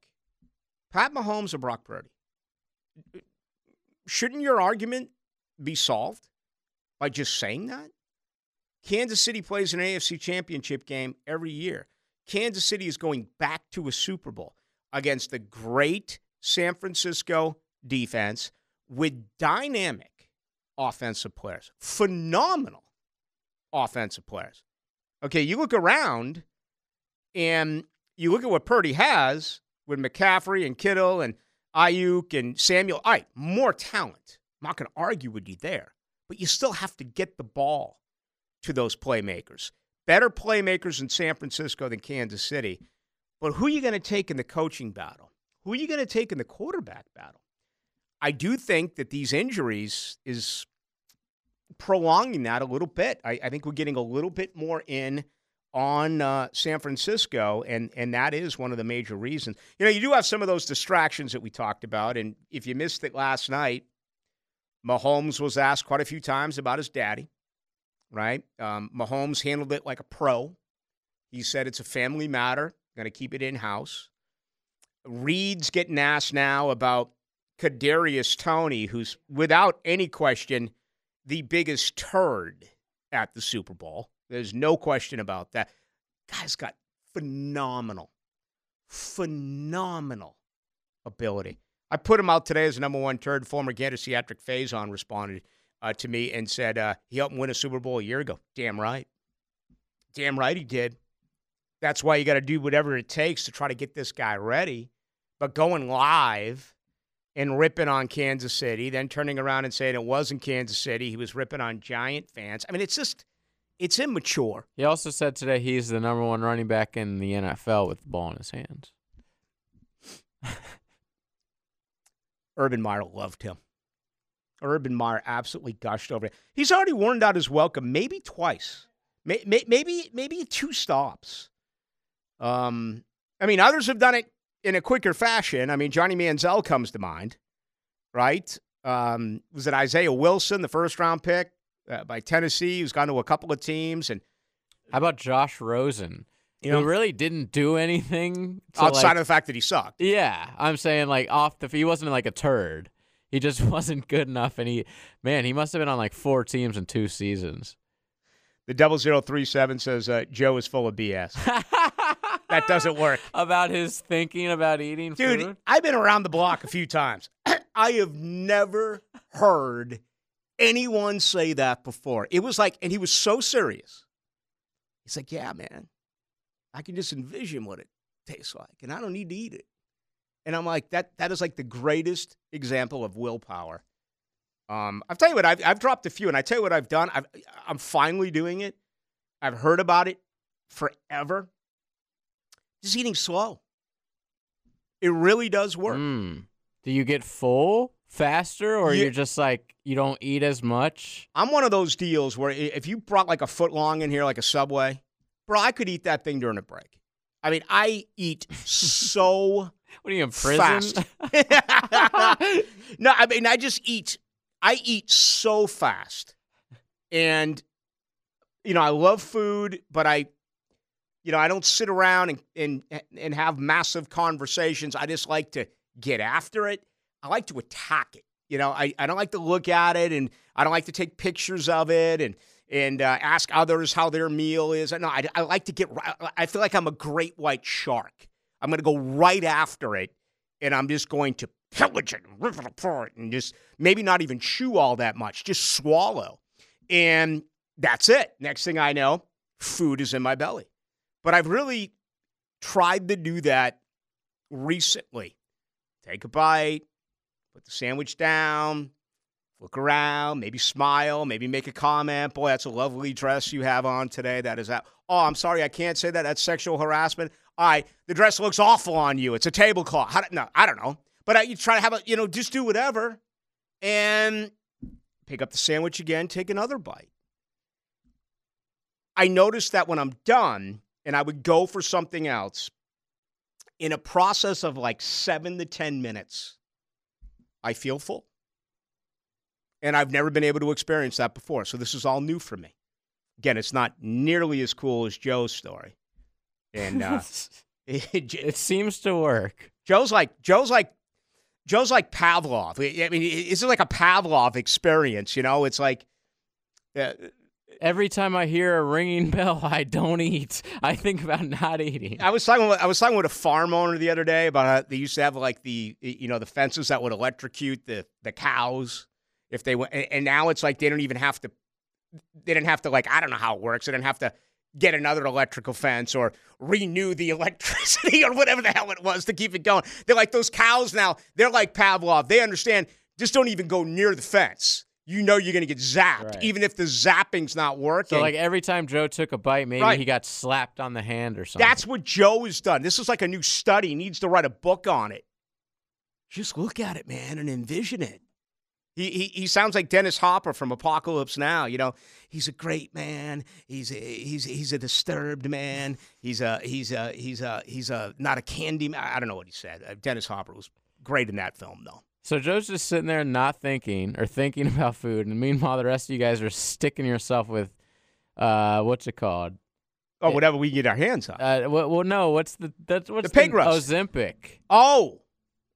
Pat Mahomes or Brock Purdy? Shouldn't your argument be solved by just saying that? Kansas City plays an AFC championship game every year. Kansas City is going back to a Super Bowl against the great San Francisco defense with dynamic offensive players, phenomenal offensive players. Okay, you look around and you look at what Purdy has with McCaffrey and Kittle and Aiyuk and Samuel. All right, more talent. I'm not going to argue with you there, but you still have to get the ball to those playmakers. Better playmakers in San Francisco than Kansas City. But who are you going to take in the coaching battle? Who are you going to take in the quarterback battle? I do think that these injuries is prolonging that a little bit. I, I think we're getting a little bit more in on uh, San Francisco, and and that is one of the major reasons. You know, you do have some of those distractions that we talked about, and if you missed it last night, Mahomes was asked quite a few times about his daddy. Right, um, Mahomes handled it like a pro. He said it's a family matter. Going to keep it in house. Reid's getting asked now about Kadarius Toney, who's without any question the biggest turd at the Super Bowl. There's no question about that. Guy's got phenomenal, phenomenal ability. I put him out today as number one turd. Former Gator Theatric Faison responded uh, to me and said uh, he helped him win a Super Bowl a year ago. Damn right. Damn right he did. That's why you got to do whatever it takes to try to get this guy ready. But going live and ripping on Kansas City, then turning around and saying it wasn't Kansas City, he was ripping on Giant fans. I mean, it's just, it's immature. He also said today he's the number one running back in the NFL with the ball in his hands. Urban Meyer loved him. Urban Meyer absolutely gushed over it. He's already warned out his welcome, maybe twice, maybe maybe two stops. Um, I mean, others have done it in a quicker fashion. I mean, Johnny Manziel comes to mind, right? Um, was it Isaiah Wilson, the first round pick uh, by Tennessee, who's gone to a couple of teams? And how about Josh Rosen? You know, who really didn't do anything outside like, of the fact that he sucked. Yeah, I'm saying like off the he wasn't like a turd. He just wasn't good enough, and he man, he must have been on like four teams in two seasons. The double zero three seven says uh, Joe is full of BS. that doesn't work. About his thinking about eating Dude, food? I've been around the block a few times. I have never heard anyone say that before. It was like, and he was so serious. He's like, yeah, man, I can just envision what it tastes like, and I don't need to eat it. And I'm like, that that is like the greatest example of willpower. Um, I'll tell you what, I've, I've dropped a few, and I tell you what I've done. I've, I'm finally doing it. I've heard about it forever. Just eating slow. It really does work. Mm. Do you get full faster, or Yeah. you're just like you don't eat as much? I'm one of those deals where if you brought like a foot long in here, like a Subway, bro, I could eat that thing during a break. I mean, I eat so What are you in prison? fast. no, I mean, I just eat. I eat so fast, and you know, I love food, but I, you know, I don't sit around and and and have massive conversations. I just like to get after it. I like to attack it. You know, I, I don't like to look at it, and I don't like to take pictures of it, and and uh, ask others how their meal is. No, I, I like to get. I feel like I'm a great white shark. I'm going to go right after it, and I'm just going to pillage it and rip it apart, and just maybe not even chew all that much, just swallow, and that's it. Next thing I know, food is in my belly. But I've really tried to do that recently. Take a bite, put the sandwich down, look around, maybe smile, maybe make a comment. Boy, that's a lovely dress you have on today. That is that. Oh, I'm sorry, I can't say that. That's sexual harassment. All right, the dress looks awful on you. It's a tablecloth. How, no, I don't know. But I, you try to have a, you know, just do whatever and pick up the sandwich again, take another bite. I noticed that when I'm done and I would go for something else, in a process of like seven to 10 minutes, I feel full. And I've never been able to experience that before. So this is all new for me. Again, it's not nearly as cool as Joe's story. And uh, it seems to work. Joe's like Joe's like Joe's like Pavlov. I mean, it's like a Pavlov experience. You know, it's like uh, Every time I hear a ringing bell, I don't eat. I think about not eating. I was talking. With, I was talking with a farm owner the other day about how they used to have like the you know the fences that would electrocute the the cows if they went, and and now it's like they don't even have to. They didn't have to like I don't know how it works. They didn't have to get another electrical fence or renew the electricity or whatever the hell it was to keep it going. They're like those cows now. They're like Pavlov. They understand. Just don't even go near the fence. You know you're going to get zapped, Right. even if the zapping's not working. So like every time Joe took a bite, maybe Right. he got slapped on the hand or something. That's what Joe has done. This is like a new study. He needs to write a book on it. Just look at it, man, and envision it. He, he, he sounds like Dennis Hopper from Apocalypse Now. You know, he's a great man. He's a, he's he's a disturbed man. He's a he's a he's a he's a not a candy man. I don't know what he said. Uh, Dennis Hopper was great in that film, though. So Joe's just sitting there not thinking or thinking about food, and meanwhile the rest of you guys are sticking yourself with, uh, what's it called? Oh, whatever we get our hands on. Uh, well, well no, what's the that's what's The pig roast. Ozempic. oh,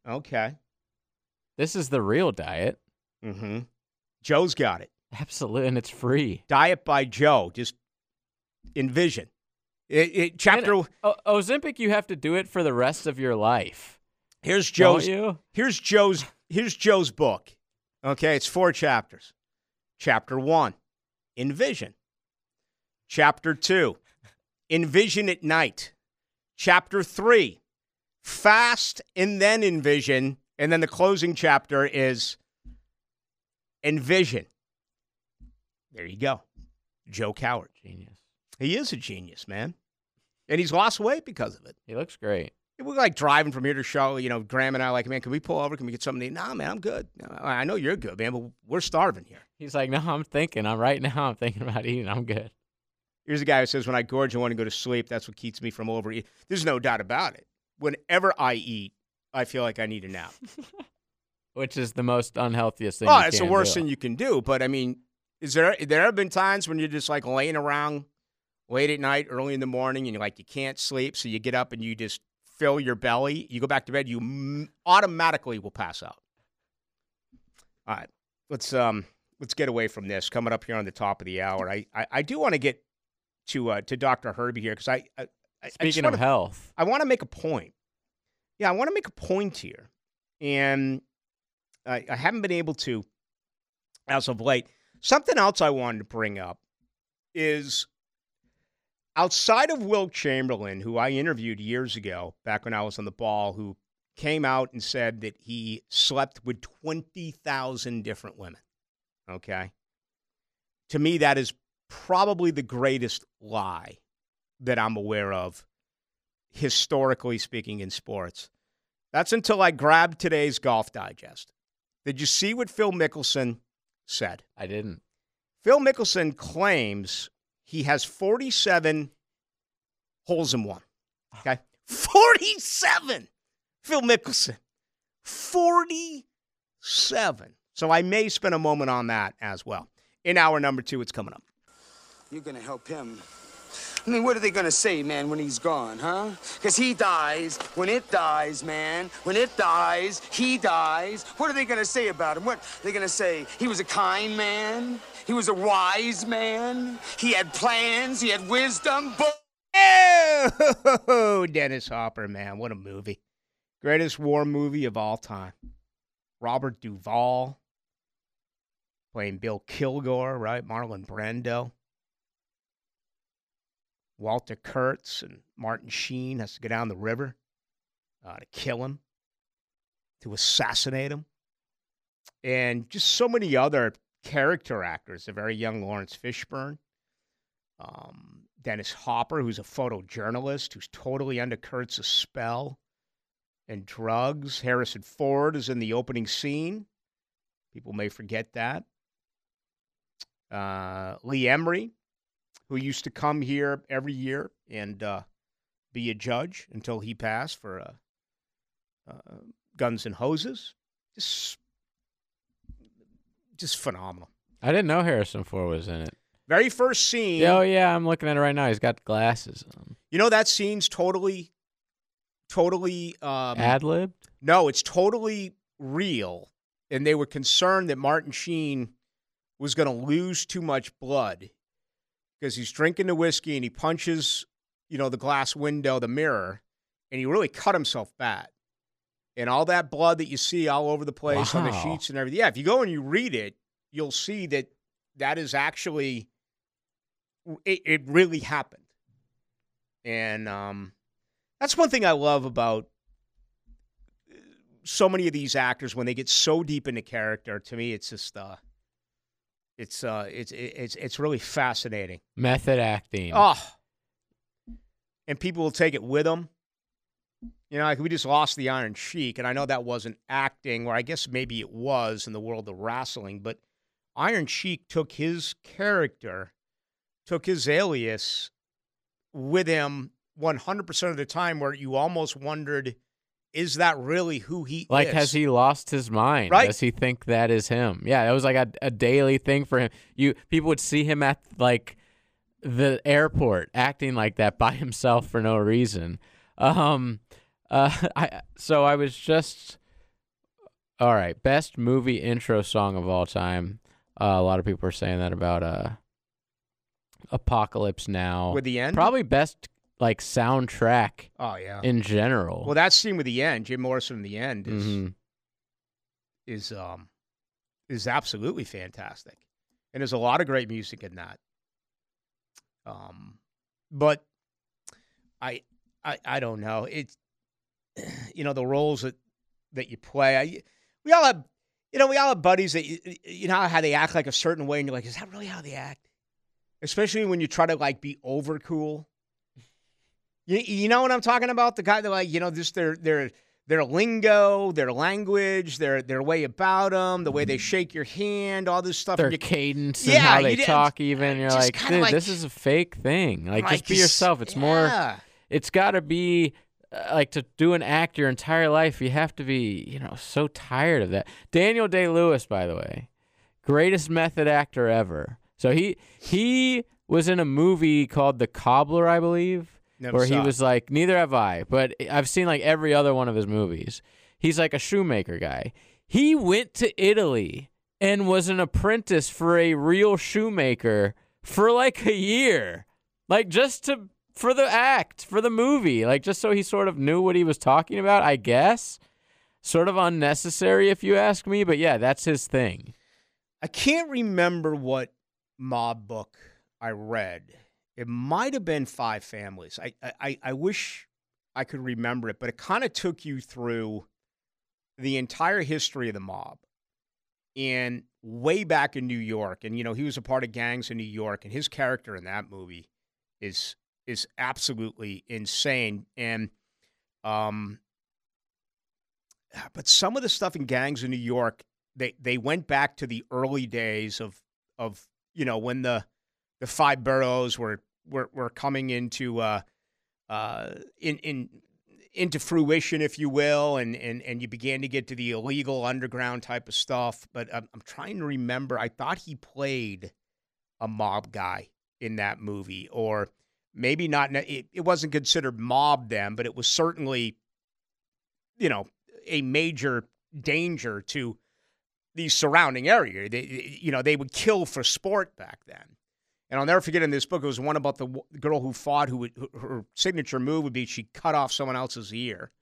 okay. This is the real diet. Mm-hmm. Joe's got it. Absolutely, and it's free. Diet by Joe. Just envision. It, it, chapter. O- Ozempic, you have to do it for the rest of your life. Here's Joe's. Here's Joe's. Here's Joe's book. Okay, it's four chapters. Chapter 1, Envision. Chapter 2, Envision at Night. Chapter 3, Fast and then Envision. And then the closing chapter is Envision. There you go. Joe Coward. Genius. He is a genius, man. And he's lost weight because of it. He looks great. We're like driving from here to Charlotte. you know, Graham and I like, man, can we pull over? Can we get something to eat? Nah, man, I'm good. I know you're good, man, but we're starving here. He's like, no, I'm thinking. I'm right now. I'm thinking about eating. I'm good. Here's a guy who says, when I gorge and want to go to sleep, that's what keeps me from overeating. There's no doubt about it. Whenever I eat, I feel like I need a nap. Which is the most unhealthiest thing. Oh, it's the worst do. thing you can do. But I mean, is there there have been times when you're just like laying around late at night, early in the morning, and you're like you can't sleep, so you get up and you just fill your belly. You go back to bed, you m- automatically will pass out. All right, let's um let's get away from this. Coming up here on the top of the hour, I I, I do want to get to uh, to Dr. Herbie here because I, I I- I Speaking wanna- of health, I want to make a point. Yeah, I want to make a point here. And I, I haven't been able to as of late. Something else I wanted to bring up is outside of Wilt Chamberlain, who I interviewed years ago, back when I was on the ball, who came out and said that he slept with 20,000 different women. Okay. To me, that is probably the greatest lie that I'm aware of, historically speaking, in sports. That's until I grabbed today's Golf Digest. Did you see what Phil Mickelson said? I didn't. Phil Mickelson claims he has 47 holes in one. Okay. 47! Phil Mickelson. 47. So I may spend a moment on that as well. In hour number two, it's coming up. You're gonna help him. I mean, what are they gonna say, man, when he's gone, huh? Because he dies. When it dies, man. When it dies, he dies. What are they gonna say about him? What are they gonna say? He was a kind man. He was a wise man. He had plans. He had wisdom. Bull- Oh, Dennis Hopper, man, what a movie. Greatest war movie of all time. Robert Duvall playing Bill Kilgore, right? Marlon Brando. Walter Kurtz and Martin Sheen has to go down the river uh, to kill him, to assassinate him. And just so many other character actors. A very young Laurence Fishburne um, Dennis Hopper, who's a photojournalist, who's totally under Kurtz's spell and drugs. Harrison Ford is in the opening scene. People may forget that. Uh, Lee Ermey, who used to come here every year and uh, be a judge until he passed for uh, uh, Guns and Hoses. Just, just phenomenal. I didn't know Harrison Ford was in it. Very first scene. Oh yeah, I'm looking at it right now. He's got glasses on. You know that scene's totally, totally. Um, Ad libbed. no, it's totally real, and they were concerned that Martin Sheen was going to lose too much blood because he's drinking the whiskey and he punches, you know, the glass window, the mirror, and he really cut himself bad. And all that blood that you see all over the place on the sheets and everything. Yeah, if you go and you read it, you'll see that that is actually it, it really happened. And um, that's one thing I love about so many of these actors when they get so deep into character. To me, it's just uh, it's uh, it's it's it's really fascinating. Method acting. Oh, and people will take it with them. You know, like we just lost the Iron Sheik, and I know that wasn't acting, or I guess maybe it was in the world of wrestling, but Iron Sheik took his character, took his alias with him 100% of the time, where you almost wondered, is that really who he Like, is? has he lost his mind? Right. Does he think that is him? Yeah, that was like a, a daily thing for him. You people would see him at like the airport acting like that by himself for no reason. Um, uh, I so I was just all right. Best movie intro song of all time. Uh, a lot of people are saying that about uh, Apocalypse Now. With the end? probably best like soundtrack Oh, yeah. in general. well, that scene with the end, Jim Morrison in the end, is. Mhm. is um is absolutely fantastic. and there's a lot of great music in that. Um, but I, I, I don't know. It's you know the roles that that you play. I, we all have, you know, we all have buddies that you, you know how they act like a certain way, and you're like, is that really how they act? Especially when you try to like be over cool. You, you know what I'm talking about? The guy that like you know just their their their lingo, their language, their their way about them, the way they shake your hand, all this stuff. Their and you- cadence and Yeah, how they talk, even you're like, dude, like- this is a fake thing. Like, like, just be yourself. It's more. It's got to be uh, like to do an act your entire life. You have to be, you know, so tired of that. Daniel Day Lewis, by the way, greatest method actor ever. So he he was in a movie called The Cobbler, I believe Never where he was like, neither have I, but I've seen like every other one of his movies. He's like a shoemaker guy. He went to Italy and was an apprentice for a real shoemaker for like a year, like just to for the act for the movie, like just so he sort of knew what he was talking about. I guess sort of unnecessary if you ask me, but yeah, that's his thing. I can't remember what mob book I read. It might have been Five Families. I I, I wish I could remember it, but it kind of took you through the entire history of the mob and way back in New York. And you know, he was a part of gangs in New York, and his character in that movie is is absolutely insane. And um, but some of the stuff in gangs in New York, they they went back to the early days of of you know when the the five boroughs were were, were coming into uh, uh, in in into fruition, if you will, and and and you began to get to the illegal underground type of stuff. But I'm, I'm trying to remember. I thought he played a mob guy in that movie, or maybe not. It, it wasn't considered mob then, but it was certainly, you know, a major danger to the surrounding area. They, you know, they would kill for sport back then. And I'll never forget in this book, it was one about the girl who fought, who would, who- her signature move would be she cut off someone else's ear.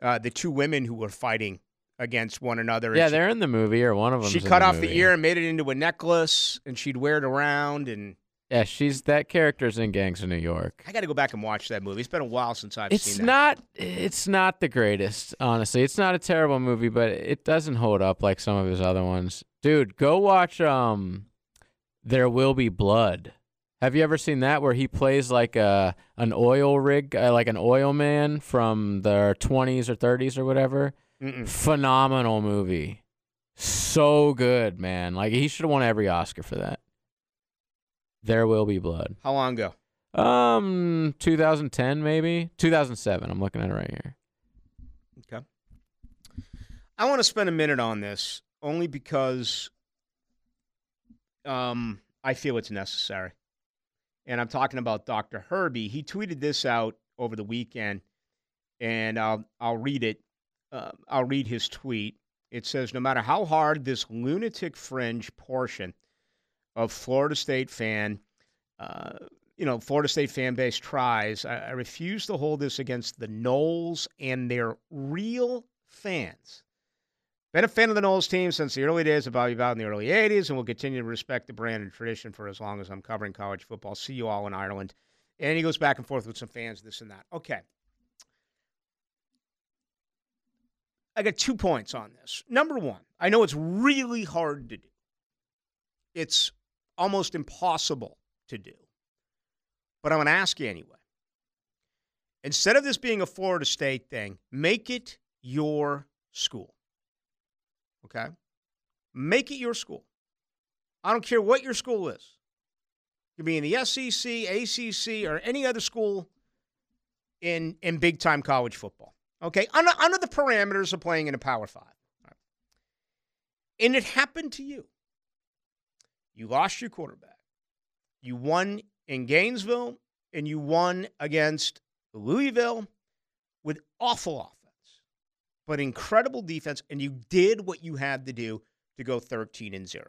Uh, the two women who were fighting against one another. Yeah, she- they're in the movie, or one of them. She cut off the ear and made it into a necklace, and she'd wear it around. And Yeah, she's that character's in Gangs of New York. I got to go back and watch that movie. It's been a while since I've It's seen that. not. It's not the greatest, honestly. It's not a terrible movie, but it doesn't hold up like some of his other ones. Dude, go watch. Um, There Will Be Blood. Have you ever seen that where he plays like a an oil rig, uh, like an oil man from the 20s or 30s or whatever? Mm-mm. Phenomenal movie. So good, man. Like he should have won every Oscar for that. There Will Be Blood. How long ago? Um, 2010 maybe 2007. I'm looking at it right here. Okay. I want to spend a minute on this only because um, I feel it's necessary. And I'm talking about Dr. Herbie. He tweeted this out over the weekend, and I'll, I'll read it. Uh, I'll read his tweet. It says No matter how hard this lunatic fringe portion of Florida State fan, uh, you know, Florida State fan base tries, I, I refuse to hold this against the Noles and their real fans. Been a fan of the Noles team since the early days of Bobby Bowden in the early 80s and will continue to respect the brand and tradition for as long as I'm covering college football. See you all in Ireland. And he goes back and forth with some fans, this and that. Okay. I got two points on this. Number one, I know it's really hard to do, it's almost impossible to do. But I'm going to ask you anyway. Instead of this being a Florida State thing, make it your school. Okay? Make it your school. I don't care what your school is. It could be in the SEC, ACC, or any other school in, in big time college football. Okay? Under, under the parameters of playing in a Power Five. And it happened to you. You lost your quarterback. You won in Gainesville, and you won against Louisville with awful offense but incredible defense, and you did what you had to do to go 13 and 0.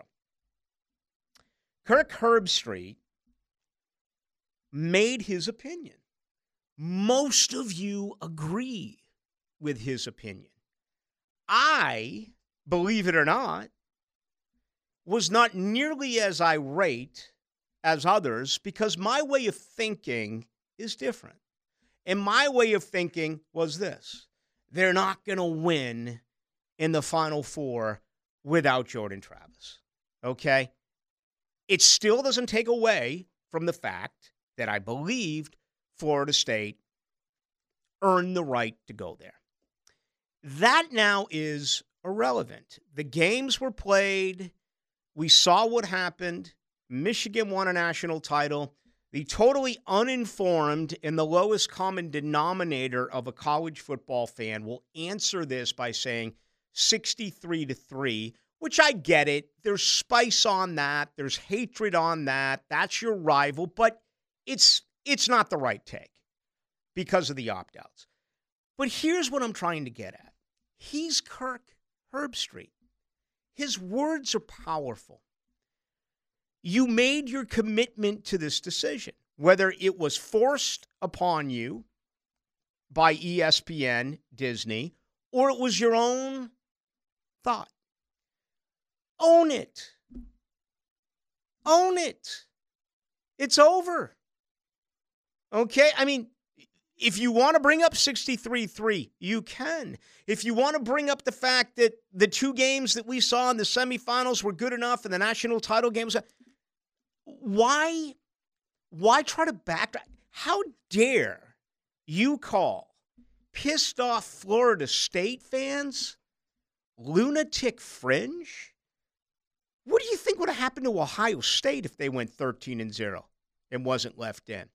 Kirk Herbstreit made his opinion. Most of you agree with his opinion. I, believe it or not, was not nearly as irate as others because my way of thinking is different. And my way of thinking was this they're not going to win in the Final Four without Jordan Travis. Okay? It still doesn't take away from the fact that I believed Florida State earned the right to go there. That now is irrelevant. The games were played. We saw what happened. Michigan won a national title. The totally uninformed and the lowest common denominator of a college football fan will answer this by saying 63 to 3, which I get it. There's spice on that. There's hatred on that. That's your rival, but it's it's not the right take because of the opt-outs. But here's what I'm trying to get at. He's Kirk Herbstreit. His words are powerful. You made your commitment to this decision, whether it was forced upon you by ESPN, Disney, or it was your own thought. Own it. Own it. It's over. Okay? I mean, if you want to bring up 63 3, you can. If you want to bring up the fact that the two games that we saw in the semifinals were good enough and the national title games, why, why try to back? How dare you call pissed off Florida State fans lunatic fringe? What do you think would have happened to Ohio State if they went 13 and 0 and wasn't left in?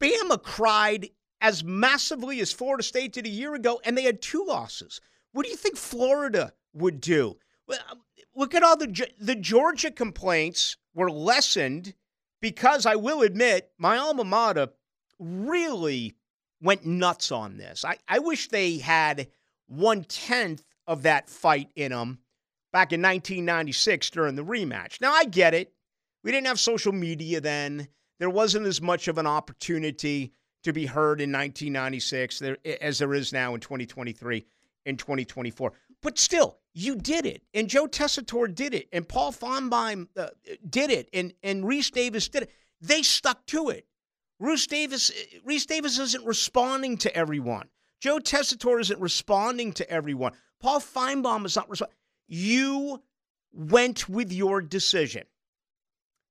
Bama cried as massively as Florida State did a year ago, and they had two losses. What do you think Florida would do? Um, look at all the the Georgia complaints were lessened because I will admit my alma mater really went nuts on this. I, I wish they had one tenth of that fight in them back in 1996 during the rematch. Now I get it. We didn't have social media then. There wasn't as much of an opportunity to be heard in 1996 as there is now in 2023 and 2024. But still, you did it, and Joe Tessitore did it, and Paul Finebaum uh, did it, and and Rece Davis did it. They stuck to it. Rece Davis, Rece Davis isn't responding to everyone. Joe Tessitore isn't responding to everyone. Paul Finebaum is not responding. You went with your decision.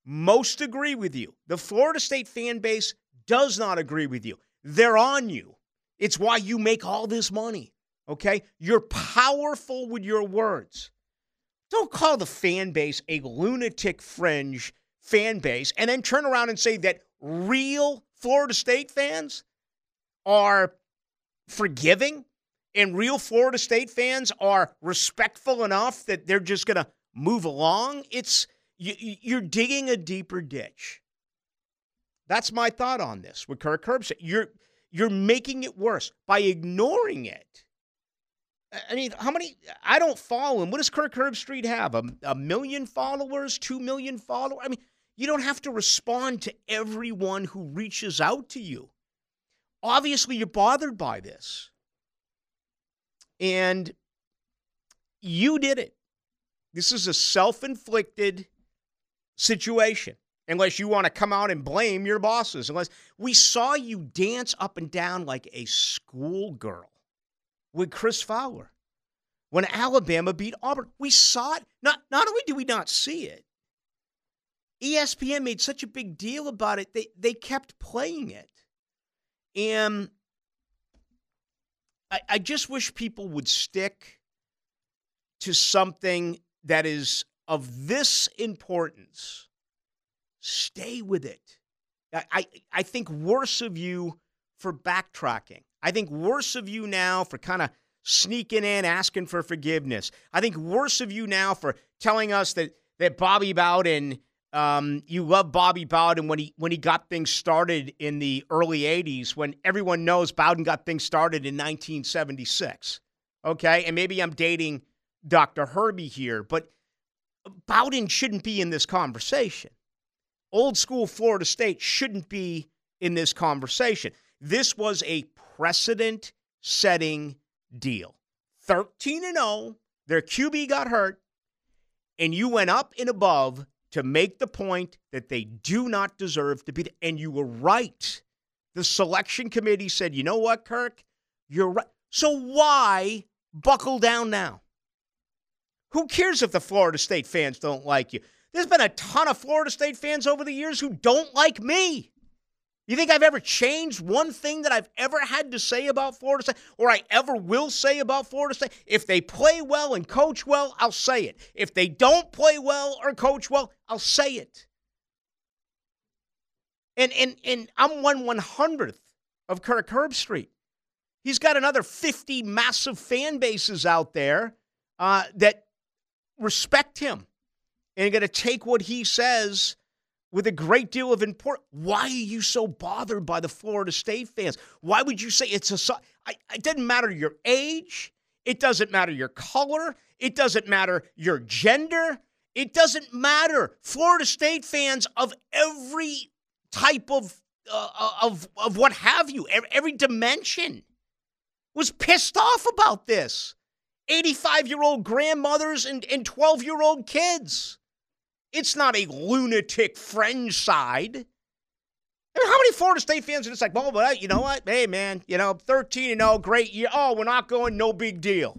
Most agree with you. The Florida State fan base does not agree with you. They're on you. It's why you make all this money. Okay? You're powerful with your words. Don't call the fan base a lunatic fringe fan base and then turn around and say that real Florida State fans are forgiving and real Florida State fans are respectful enough that they're just going to move along. It's you're digging a deeper ditch. That's my thought on this with Kirk Herbstreit. You're you're making it worse by ignoring it. I mean, how many? I don't follow him. What does Kirk Herbstreit have? A, a million followers? Two million followers? I mean, you don't have to respond to everyone who reaches out to you. Obviously, you're bothered by this. And you did it. This is a self inflicted situation unless you want to come out and blame your bosses. Unless we saw you dance up and down like a schoolgirl with Chris Fowler when Alabama beat Auburn. We saw it. Not not only do we not see it, ESPN made such a big deal about it. They they kept playing it, and I, I just wish people would stick to something that is of this importance Stay with it. I, I think worse of you for backtracking. I think worse of you now for kind of sneaking in, asking for forgiveness. I think worse of you now for telling us that that Bobby Bowden, um, you love Bobby Bowden when he when he got things started in the early '80s, when everyone knows Bowden got things started in 1976. Okay, and maybe I'm dating Dr. Herbie here, but Bowden shouldn't be in this conversation old school Florida State shouldn't be in this conversation. This was a precedent setting deal. 13 and 0, their QB got hurt, And you went up and above to make the point that they do not deserve to be there. And you were right. The selection committee said, you know what, Kirk? You're right. So why buckle down now? Who cares if the Florida State fans don't like you? There's been a ton of Florida State fans over the years who don't like me. You think I've ever changed one thing that I've ever had to say about Florida State or I ever will say about Florida State? If they play well and coach well, I'll say it. If they don't play well or coach well, I'll say it. And and and I'm one one hundredth of Kirk Herbstreit. He's got another 50 massive fan bases out there uh, that respect him and are going to take what he says with a great deal of importance. Why are you so bothered by the Florida State fans? Why would you say it's a? I, it doesn't matter your age. It doesn't matter your color. It doesn't matter your gender. It doesn't matter. Florida State fans of every type of uh, uh of of what have you, every, dimension, was pissed off about this. 85 year old grandmothers and and 12 year old kids. It's not a lunatic fringe side. I mean, how many Florida State fans are just like, well, but you know what? Hey, man, you know, 13 and 0, great year. Oh, we're not going, no big deal.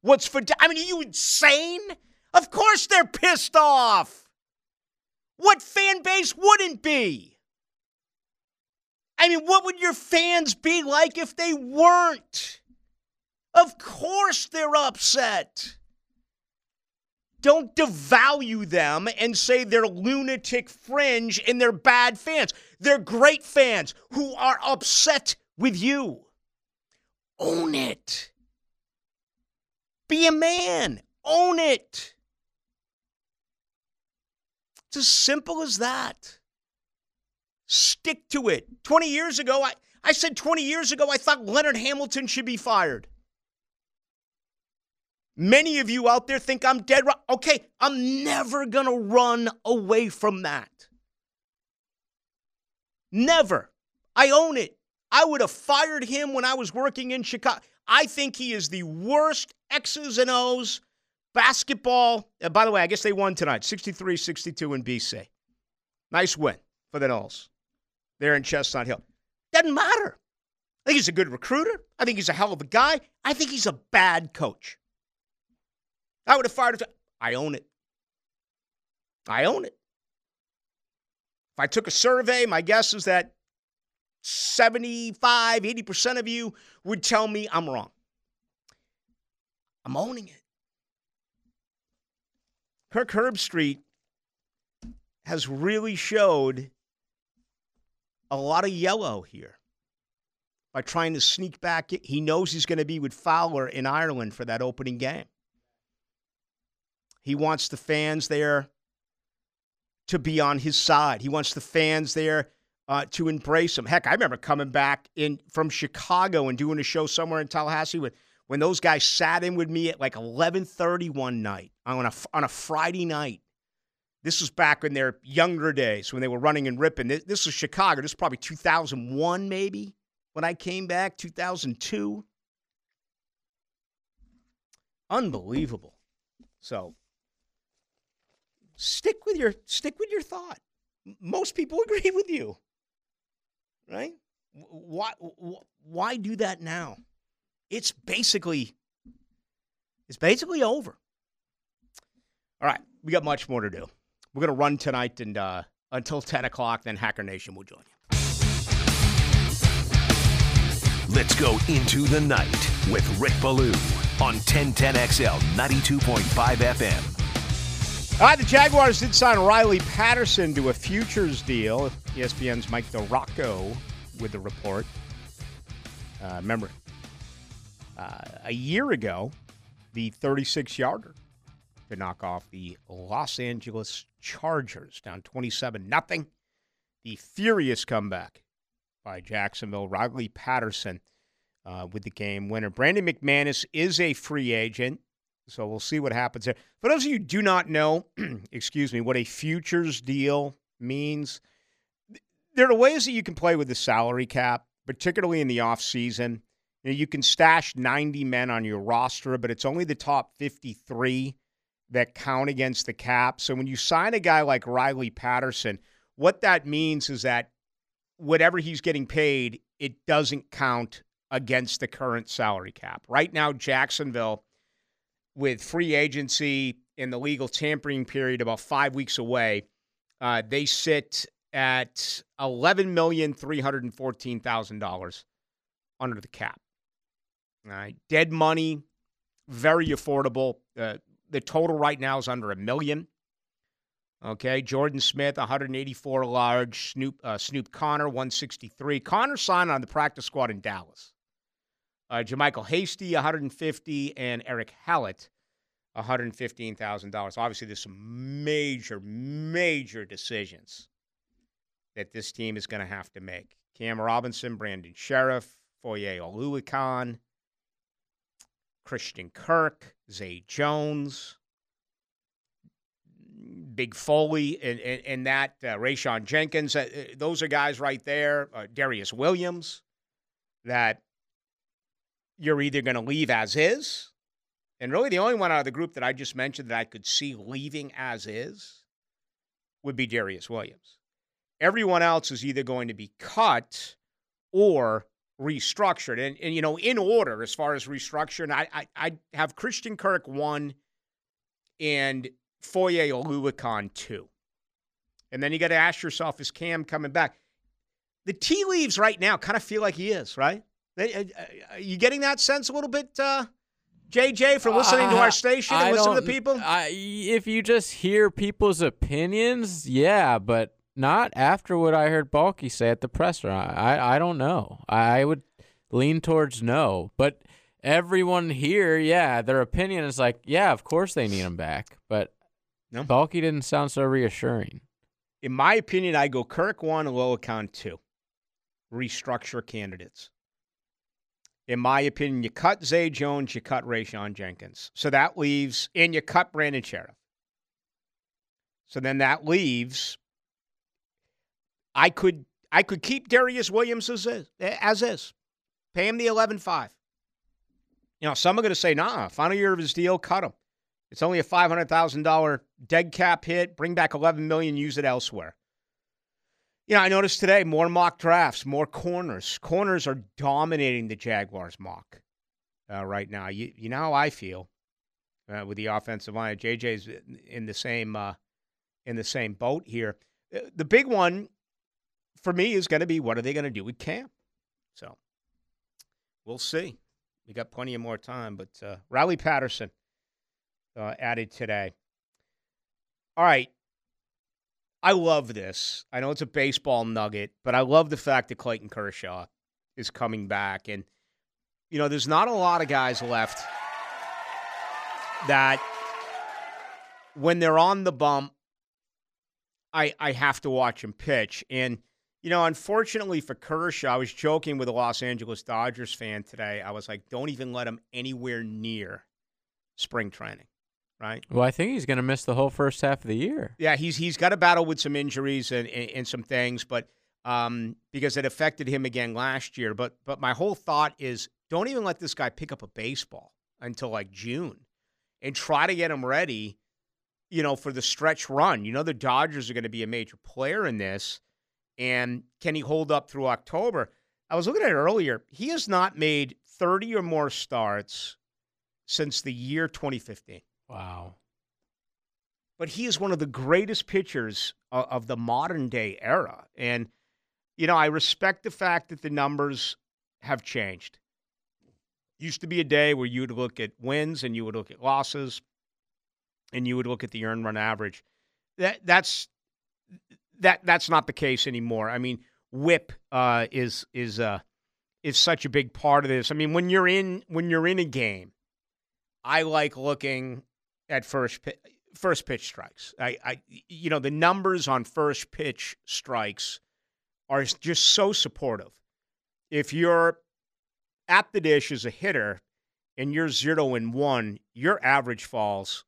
What's for, I mean, are you insane? Of course they're pissed off. What fan base wouldn't be? I mean, what would your fans be like if they weren't? Of course they're upset. Don't devalue them and say they're lunatic fringe and they're bad fans. They're great fans who are upset with you. Own it. Be a man. Own it. It's as simple as that. Stick to it. 20 years ago, I, I said 20 years ago, I thought Leonard Hamilton should be fired. Many of you out there think I'm dead wrong. Okay, I'm never going to run away from that. Never. I own it. I would have fired him when I was working in Chicago. I think he is the worst X's and O's basketball. Uh, by the way, I guess they won tonight 63 62 in BC. Nice win for the Noles. They're in Chestnut Hill. Doesn't matter. I think he's a good recruiter. I think he's a hell of a guy. I think he's a bad coach. I would have fired him. I own it. I own it. If I took a survey, my guess is that 75, 80% of you would tell me I'm wrong. I'm owning it. Kirk Herbstreit has really showed a lot of yellow here by trying to sneak back. He knows he's going to be with Fowler in Ireland for that opening game. He wants the fans there to be on his side. He wants the fans there uh, to embrace him. Heck, I remember coming back in from Chicago and doing a show somewhere in Tallahassee when when those guys sat in with me at like 11:30 one night on a on a Friday night. This was back in their younger days when they were running and ripping. This, this was Chicago. This is probably 2001 maybe when I came back, 2002. Unbelievable. So stick with your stick with your thought. Most people agree with you, right? Why why do that now? It's basically it's basically over. All right, we got much more to do. We're gonna run tonight and uh, until ten o'clock. Then Hacker Nation will join you. Let's go into the night with Rick Ballou on 1010XL 92.5 FM. All right, the Jaguars did sign Riley Patterson to a futures deal. ESPN's Mike DiRocco with the report. Uh, remember, uh, a year ago, the 36 yarder to knock off the Los Angeles Chargers down 27 nothing. The furious comeback by Jacksonville. Riley Patterson uh, with the game winner. Brandon McManus is a free agent. So we'll see what happens there. For those of you who do not know, excuse me, what a futures deal means, there are ways that you can play with the salary cap, particularly in the off season. You, know, you can stash 90 men on your roster, but it's only the top 53 that count against the cap. So when you sign a guy like Riley Patterson, what that means is that whatever he's getting paid, it doesn't count against the current salary cap. Right now, Jacksonville, with free agency and the legal tampering period about five weeks away, uh, they sit at eleven million three hundred and fourteen thousand dollars under the cap. All right, dead money, very affordable. Uh, the total right now is under a million. Okay, Jordan Smith, 184 large. Snoop uh, Snoop Conner, 163. Conner signed on the practice squad in Dallas. Uh, JaMycal Hasty, 150, and Eric Hallett, $115,000. Obviously, there's some major, major decisions that this team is going to have to make. Cam Robinson, Brandon Scherff, Foye Oluokun, Christian Kirk, Zay Jones, Big Foley, and, and, and that uh, Rayshawn Jenkins. Uh, uh, those are guys right there. Uh, Darious Williams, that you're either going to leave as is, and really the only one out of the group that I just mentioned that I could see leaving as is would be Darious Williams. Everyone else is either going to be cut or restructured. And, and you know, in order as far as restructuring, I, I, I have Christian Kirk one and Foye Oluokun two. And then you got to ask yourself, is Cam coming back? The tea leaves right now kind of feel like he is, right? They, uh, uh are you getting that sense a little bit, uh, JJ, from listening uh, to our station and listening to the people? I, if you just hear people's opinions, yeah, but not after what I heard Baalke say at the presser. I, I don't know. I would lean towards no. But everyone here, yeah, their opinion is like, yeah, of course they need him back. But no. Baalke didn't sound so reassuring. In my opinion, I go Kirk one, Oluokun two. Restructure candidates. In my opinion, you cut Zay Jones, you cut Rayshawn Jenkins. So that leaves, and you cut Brandon Scherff. So then that leaves I could I could keep Darious Williams as is, as is. Pay him the 11-5. You know, some are going to say, nah, final year of his deal, cut him. It's only a $500,000 dead cap hit. Bring back 11 million, use it elsewhere. You know, I noticed today more mock drafts, more corners. Corners are dominating the Jaguars mock uh, right now. You, you know how I feel uh, with the offensive line. JJ's in the same uh, in the same boat here. Uh, the big one for me is going to be what are they going to do with Cam? So we'll see. We got plenty of more time, but uh, Riley Patterson uh, added today. All right. I love this. I know it's a baseball nugget, but I love the fact that Clayton Kershaw is coming back. And, you know, there's not a lot of guys left that when they're on the bump, I, I have to watch them pitch. And you know, unfortunately for Kershaw, I was joking with a Los Angeles Dodgers fan today. I was like, don't even let him anywhere near spring training, right? Well, I think he's going to miss the whole first half of the year. Yeah, he's he's got to battle with some injuries and, and, and some things, but um, because it affected him again last year. But but my whole thought is, don't even let this guy pick up a baseball until like June, and try to get him ready. You know, for the stretch run. You know, the Dodgers are going to be a major player in this and can he hold up through October? I was looking at it earlier. He has not made 30 or more starts since the year 2015. Wow. But he is one of the greatest pitchers of, of the modern day era. And, you know, I respect the fact that the numbers have changed. Used to be a day where you would look at wins and you would look at losses and you would look at the earned run average. That that's that that's not the case anymore. I mean, whip uh, is is uh, is such a big part of this. I mean, when you're in when you're in a game, I like looking at first pitch, first pitch strikes. I, I you know the numbers on first pitch strikes are just so supportive. If you're at the dish as a hitter and you're zero and one, your average falls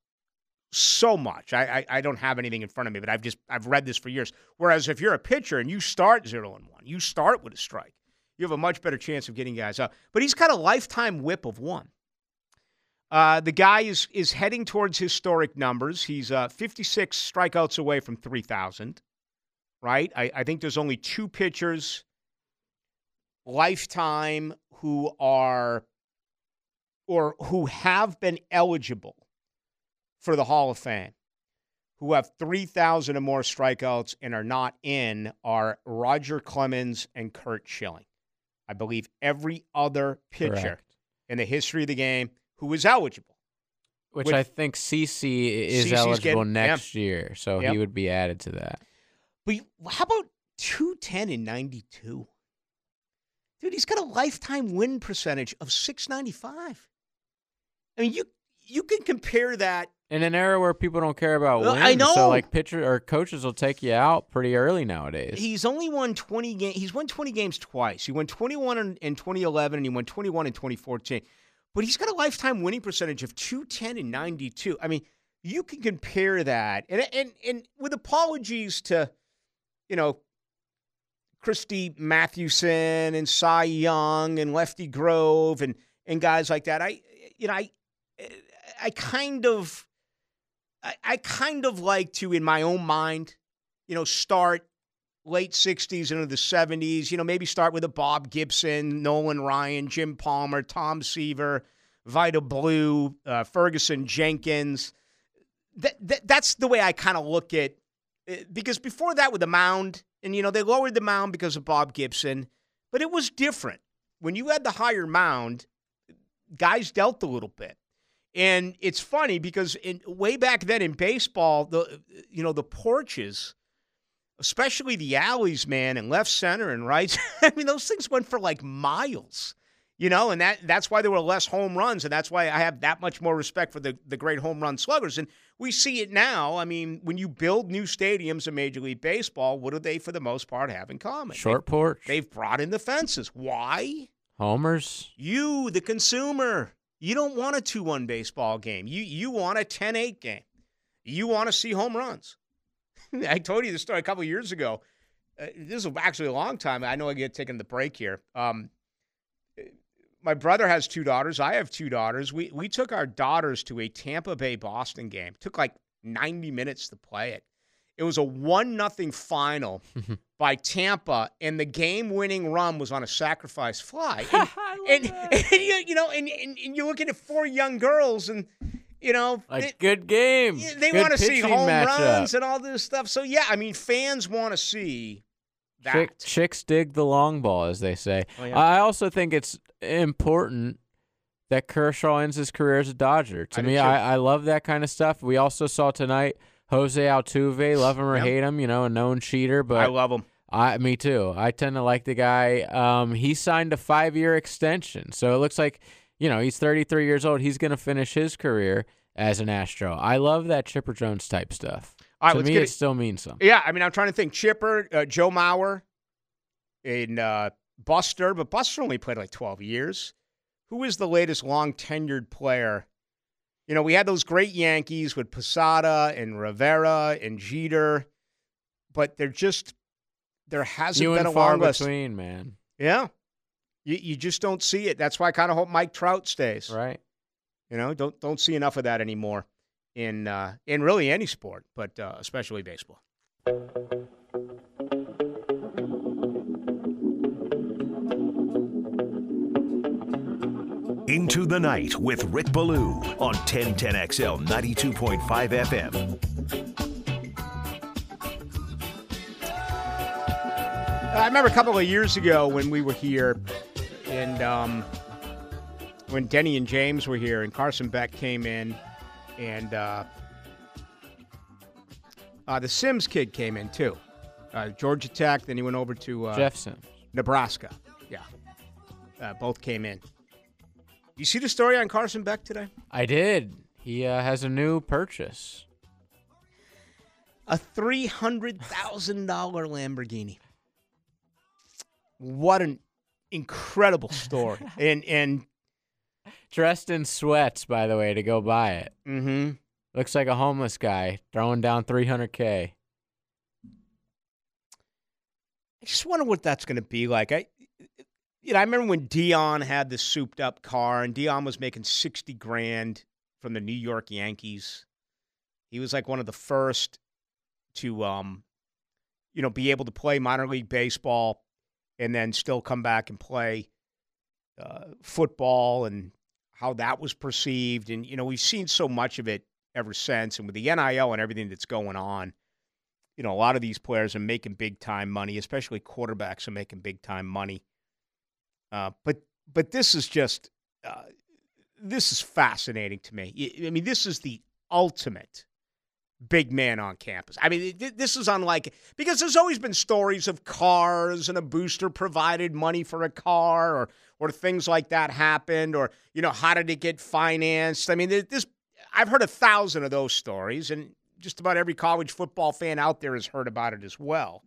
so much. I, I, I don't have anything in front of me, but I've just I've read this for years. Whereas if you're a pitcher and you start zero and one, you start with a strike, you have a much better chance of getting guys out. But he's got a lifetime whip of one. Uh, the guy is is heading towards historic numbers. He's uh, 56 strikeouts away from 3,000. Right? I, I think there's only two pitchers lifetime who are or who have been eligible for the Hall of Fame who have 3,000 or more strikeouts and are not in are Roger Clemens and Curt Schilling. I believe every other pitcher Correct. in the history of the game who is eligible. Which With- I think CC is CC's eligible getting- yeah. next year, so Yep. he would be added to that. But how about 210 and 92? Dude, he's got a lifetime win percentage of 695. I mean, you you can compare that In an era where people don't care about uh, wins, I know. so like pitcher or coaches will take you out pretty early nowadays. He's only won 20 games. He's won 20 games twice. He won 21 in, in 2011 and he won 21 in 2014. But he's got a lifetime winning percentage of 210 and 92. I mean, you can compare that. And and and with apologies to, you know, Christy Mathewson and Cy Young and Lefty Grove and and guys like that. I you know, I I kind of I, I kind of like to in my own mind, you know, start late 60s into the 70s, you know, maybe start with a Bob Gibson, Nolan Ryan, Jim Palmer, Tom Seaver, Vida Blue, uh, Ferguson Jenkins. That, that, that's the way I kind of look at because before that with the mound, and you know, they lowered the mound because of Bob Gibson, but it was different. When you had the higher mound, guys dealt a little bit. And it's funny because in way back then in baseball, the you know, the porches, especially the alleys, man, and left center and right. I mean, those things went for like miles. You know, and that that's why there were less home runs, and that's why I have that much more respect for the, the great home run sluggers. And we see it now. I mean, when you build new stadiums in Major League Baseball, what do they, for the most part, have in common? Short porch, They, they've brought in the fences. Why? homers. You, the consumer, you don't want a 2 1 baseball game. You, you want a 10 8 game. You want to see home runs. I told you the story a couple years ago. Uh, this is actually a long time. I know I get taken the break here. Um, my brother has two daughters. I have two daughters. We we took our daughters to a Tampa Bay Boston game. took like 90 minutes to play it. It was a one nothing final by Tampa, and the game winning run was on a sacrifice fly. And, and, and you, you know, and, and, and you're looking at four young girls, and you know, Like it- good game. they Good want to see home matchup. runs and all this stuff. So yeah, I mean, fans want to see that. Chick, chicks dig the long ball, as they say. Oh, yeah. I also think it's important that Kershaw ends his career as a Dodger. To I me. I, I love that kind of stuff. We also saw tonight Jose Altuve, love him or Yep. hate him, you know, a known cheater, but I love him. I, me too. I tend to like the guy. Um, he signed a five-year extension, so it looks like you know he's 33 years old. He's going to finish his career as an Astro. I love that Chipper Jones type stuff. All right, to me, it it. still means something. Yeah, I mean, I'm trying to think. Chipper, uh, Joe Mauer, and uh, Buster, but Buster only played like 12 years. Who is the latest long tenured player? You know, we had those great Yankees with Posada and Rivera and Jeter, but they're just there hasn't been a long list. between, man. Yeah, you you just don't see it. That's why I kind of hope Mike Trout stays. Right? You know, don't don't see enough of that anymore in uh, in really any sport, but uh, especially baseball. Into the Night with Rick Ballou on 1010XL 92.5 FM. I remember a couple of years ago when we were here, and um, when Denny and James were here, and Carson Beck came in, and uh, uh, the Sims kid came in too. Uh, Georgia Tech. Then he went over to uh, Jeff Sims. Nebraska. Yeah, uh, both came in. You see the story on Carson Beck today? I did. He uh, has a new purchase. A three hundred thousand dollar Lamborghini. What an incredible story! and and Dressed in sweats, by the way, to go buy it. mm-hmm. Looks like a homeless guy throwing down 300K. I just wonder what that's going to be like. I, you know, I remember when Deion had the souped up car, and Deion was making sixty grand from the New York Yankees. He was like one of the first to, um, you know, be able to play minor league baseball and then still come back and play uh, football and how that was perceived. And, you know, we've seen so much of it ever since. And with the NIL and everything that's going on, you know, a lot of these players are making big time money, especially quarterbacks are making big time money. Uh, but but this is just uh, this is fascinating to me. I mean, this is the ultimate big man on campus. I mean, this is unlike because there's always been stories of cars and a booster provided money for a car or or things like that happened or you know how did it get financed? I mean, this I've heard a thousand of those stories and just about every college football fan out there has heard about it as well.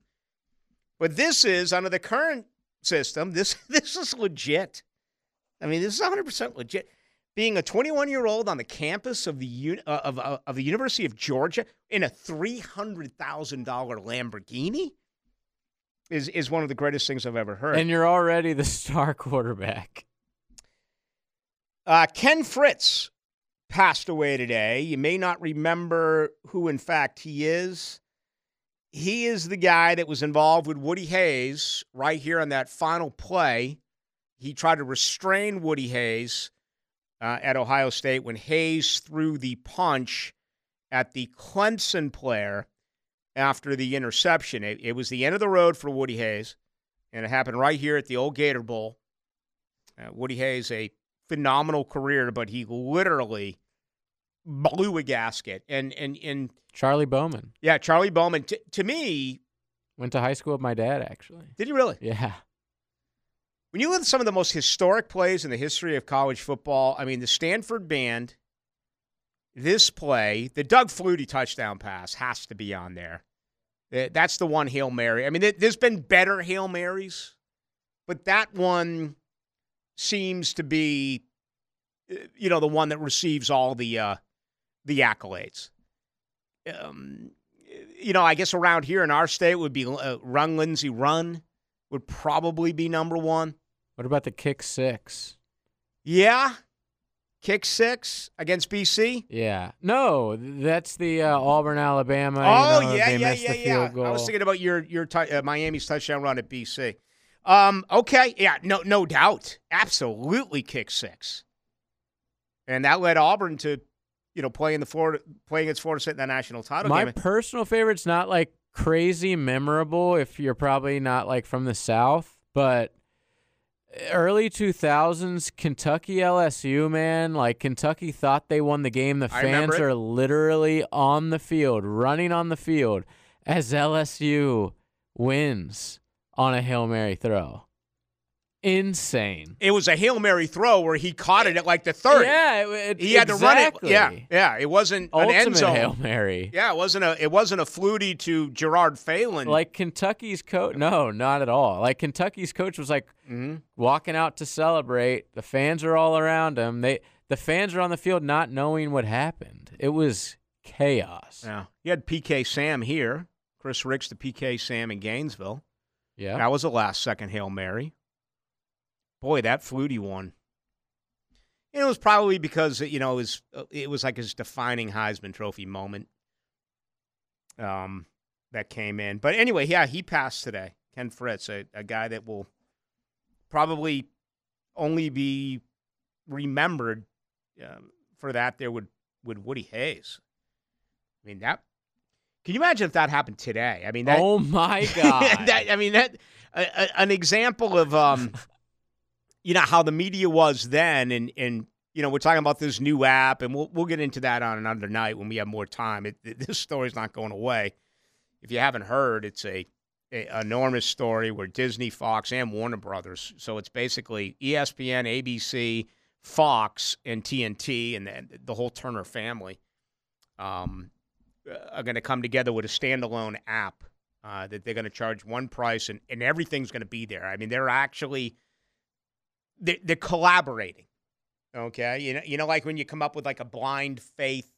But this is under the current system. This this is legit. I mean, this is 100% legit. Being a 21 year old on the campus of the uh, of, uh, of the University of Georgia in a $300,000 Lamborghini is is one of the greatest things I've ever heard. And you're already the star quarterback. Uh, Ken Fritz passed away today. You may not remember who, in fact, he is. He is the guy that was involved with Woody Hayes right here on that final play. He tried to restrain Woody Hayes uh, at Ohio State when Hayes threw the punch at the Clemson player after the interception. It, it was the end of the road for Woody Hayes, and it happened right here at the old Gator Bowl. Uh, Woody Hayes, a phenomenal career, but he literally blew a gasket. And and and Charlie Bowman. Yeah, Charlie Bowman. T- to me, went to high school with my dad. Actually, did he really? Yeah. When you look at some of the most historic plays in the history of college football, I mean, the Stanford band, this play, the Doug Flutie touchdown pass has to be on there. That's the one Hail Mary. I mean, there's been better Hail Marys, but that one seems to be, uh, you know, the one that receives all the uh, the accolades. Um, you know, I guess around here in our state would be uh, Run Lindsay Run would probably be number one. What about the kick six? Yeah, kick six against BC. Yeah, no, that's the uh, Auburn, Alabama. Oh you know, yeah, yeah, yeah, yeah. I was thinking about your your t- uh, Miami's touchdown run at BC. Um, okay, yeah, no, no doubt, absolutely kick six, and that led Auburn to you know, playing the Florida, playing against Florida State in that national title My game. personal favorite's not like crazy memorable if you're probably not like from the South, but early 2000s Kentucky LSU, man, like Kentucky thought they won the game. The fans are literally on the field, running on the field as LSU wins on a Hail Mary throw insane. It was a hail mary throw where he caught it at like the third. Yeah, it, he had exactly. to run it. Yeah, yeah. It wasn't Ultimate an end zone hail mary. Yeah, it wasn't a it wasn't a flutie to Gerard Phelan. Like Kentucky's coach, no, not at all. Like Kentucky's coach was like mm-hmm. walking out to celebrate. The fans are all around him. They the fans are on the field not knowing what happened. It was chaos. Yeah, you had PK Sam here. Chris Rix, the PK Sam in Gainesville. Yeah, that was a last second hail mary. Boy, that Flutie one. And It was probably because you know it was it was like his defining Heisman Trophy moment. Um, that came in, but anyway, yeah, he passed today. Ken Fritz, a, a guy that will probably only be remembered um, for that there would with Woody Hayes. I mean that. Can you imagine if that happened today? I mean, that, oh my god! that, I mean that an example of um, you know how the media was then, and and you know we're talking about this new app, and we'll we'll get into that on another night when we have more time. It, this story's not going away. If you haven't heard, it's a, a enormous story where Disney, Fox, and Warner Brothers. So it's basically ESPN, ABC, Fox, and TNT, and the, the whole Turner family um, are going to come together with a standalone app uh, that they're going to charge one price, and, and everything's going to be there. I mean, they're actually they're, they're collaborating. Okay, you know, you know, like when you come up with like a blind faith,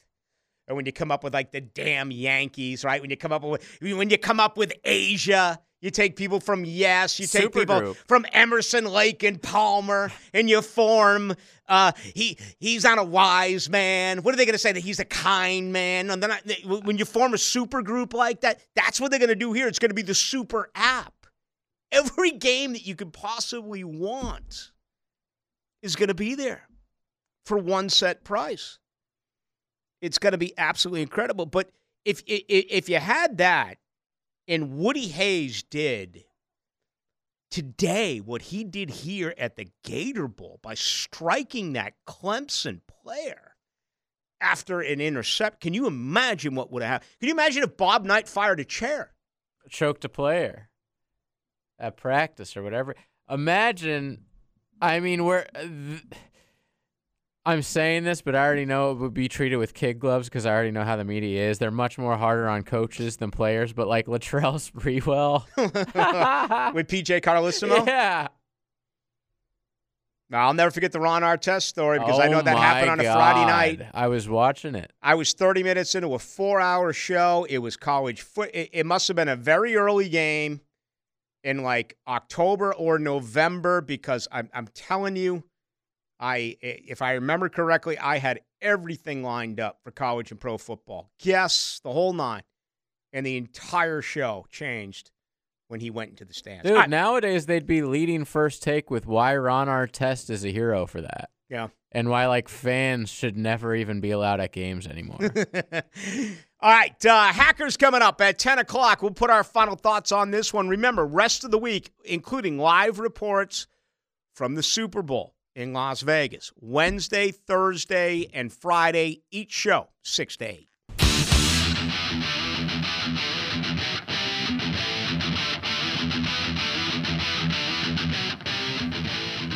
or when you come up with like the damn Yankees, right? When you come up with when you come up with Asia, You take people from Yes, you take people Supergroup. from Emerson, Lake, and Palmer, and you form. Uh, he he's not a wise man. What are they going to say that he's a kind man? And then they- when you form a super group like that, that's what they're going to do here. It's going to be the super app. Every game that you could possibly want is going to be there for one set price. It's going to be absolutely incredible. But if if you had that, and Woody Hayes did today what he did here at the Gator Bowl by striking that Clemson player after an intercept, can you imagine what would have happened? Can you imagine if Bob Knight fired a chair? choked a player at practice or whatever. Imagine, I mean, we're. uh, th- I'm saying this, but I already know it would be treated with kid gloves because I already know how the media is. They're much more harder on coaches than players. But like Latrell Sprewell, with PJ Carlesimo? yeah, Now, I'll never forget the Ron Artest story because I know Oh that happened on a Friday night. I was watching it. I was 30 minutes into a four hour show. It was college foot. It, it must have been a very early game in like October or November because I'm, I'm telling you, I if I remember correctly, I had everything lined up for college and pro football. Guess the whole nine. And the entire show changed when he went into the stands. Dude, I- nowadays they'd be leading first take with why Ron Artest is a hero for that. yeah. And why like fans should never even be allowed at games anymore. All right, uh, Hackers coming up at 10 o'clock. We'll put our final thoughts on this one. Remember, rest of the week, including live reports from the Super Bowl in Las Vegas. Wednesday, Thursday, and Friday, each show, 6 to 8.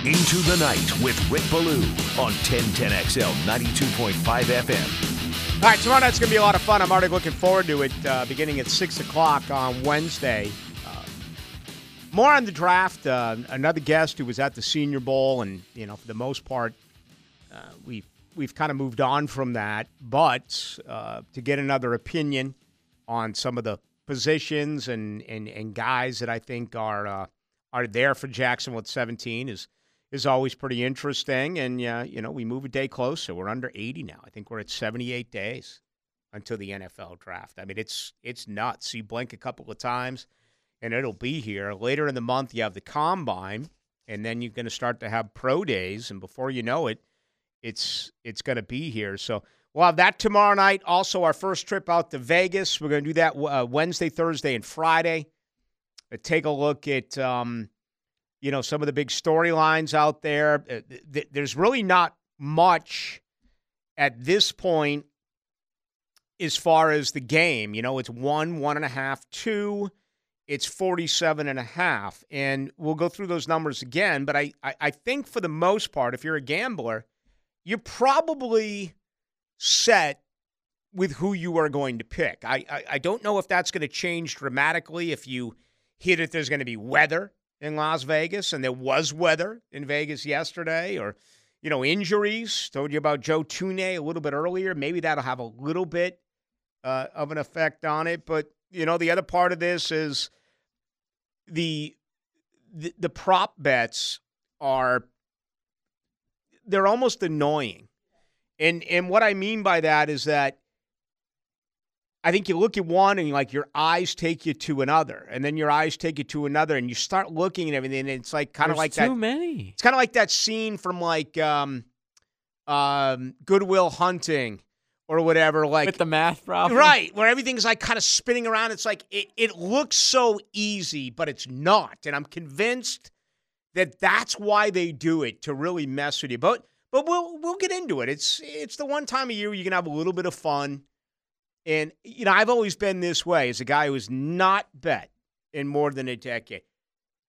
Into the night with Rick Ballou on 1010XL 92.5 FM. All right, tomorrow night's going to be a lot of fun. I'm already looking forward to it uh, beginning at 6 o'clock on Wednesday. Uh, more on the draft. Uh, another guest who was at the Senior Bowl, and, you know, for the most part, uh, we've, we've kind of moved on from that. But uh, to get another opinion on some of the positions and, and, and guys that I think are, are there for Jacksonville at 17 is is always pretty interesting. And, uh, you know, we move a day closer. We're under 80 now. I think we're at 78 days until the NFL draft. I mean, it's it's nuts. You blink a couple of times and it'll be here. Later in the month, you have the combine, and then you're going to start to have pro days. And before you know it, it's it's going to be here. So we'll have that tomorrow night. Also, our first trip out to Vegas. We're going to do that uh, Wednesday, Thursday, and Friday. Uh, take a look at um, you know some of the big storylines out there. Uh, th- th- there's really not much at this point as far as the game. You know, it's one, one and a half, two. It's 47 and a half. And we'll go through those numbers again. But I, I, I think for the most part, if you're a gambler, you're probably set with who you are going to pick. I, I, I don't know if that's going to change dramatically if you hear that there's going to be weather in Las Vegas, and there was weather in Vegas yesterday, or you know injuries. Told you about Joe Thuney a little bit earlier. Maybe that'll have a little bit uh, of an effect on it. But you know the other part of this is the the, the prop bets are they're almost annoying. And and what I mean by that is that I think you look at one and like your eyes take you to another, and then your eyes take you to another, and you start looking at everything. And it's like kind of like too that. many. It's kind of like that scene from like um, um, Good Will Hunting or whatever. Like With the math problem. Right, where everything's like kind of spinning around. It's like it, it looks so easy, but it's not. And I'm convinced that that's why they do it to really mess with you. But but we'll we'll get into it. It's it's the one time of year you can have a little bit of fun. And you know, I've always been this way as a guy who's not bet in more than a decade.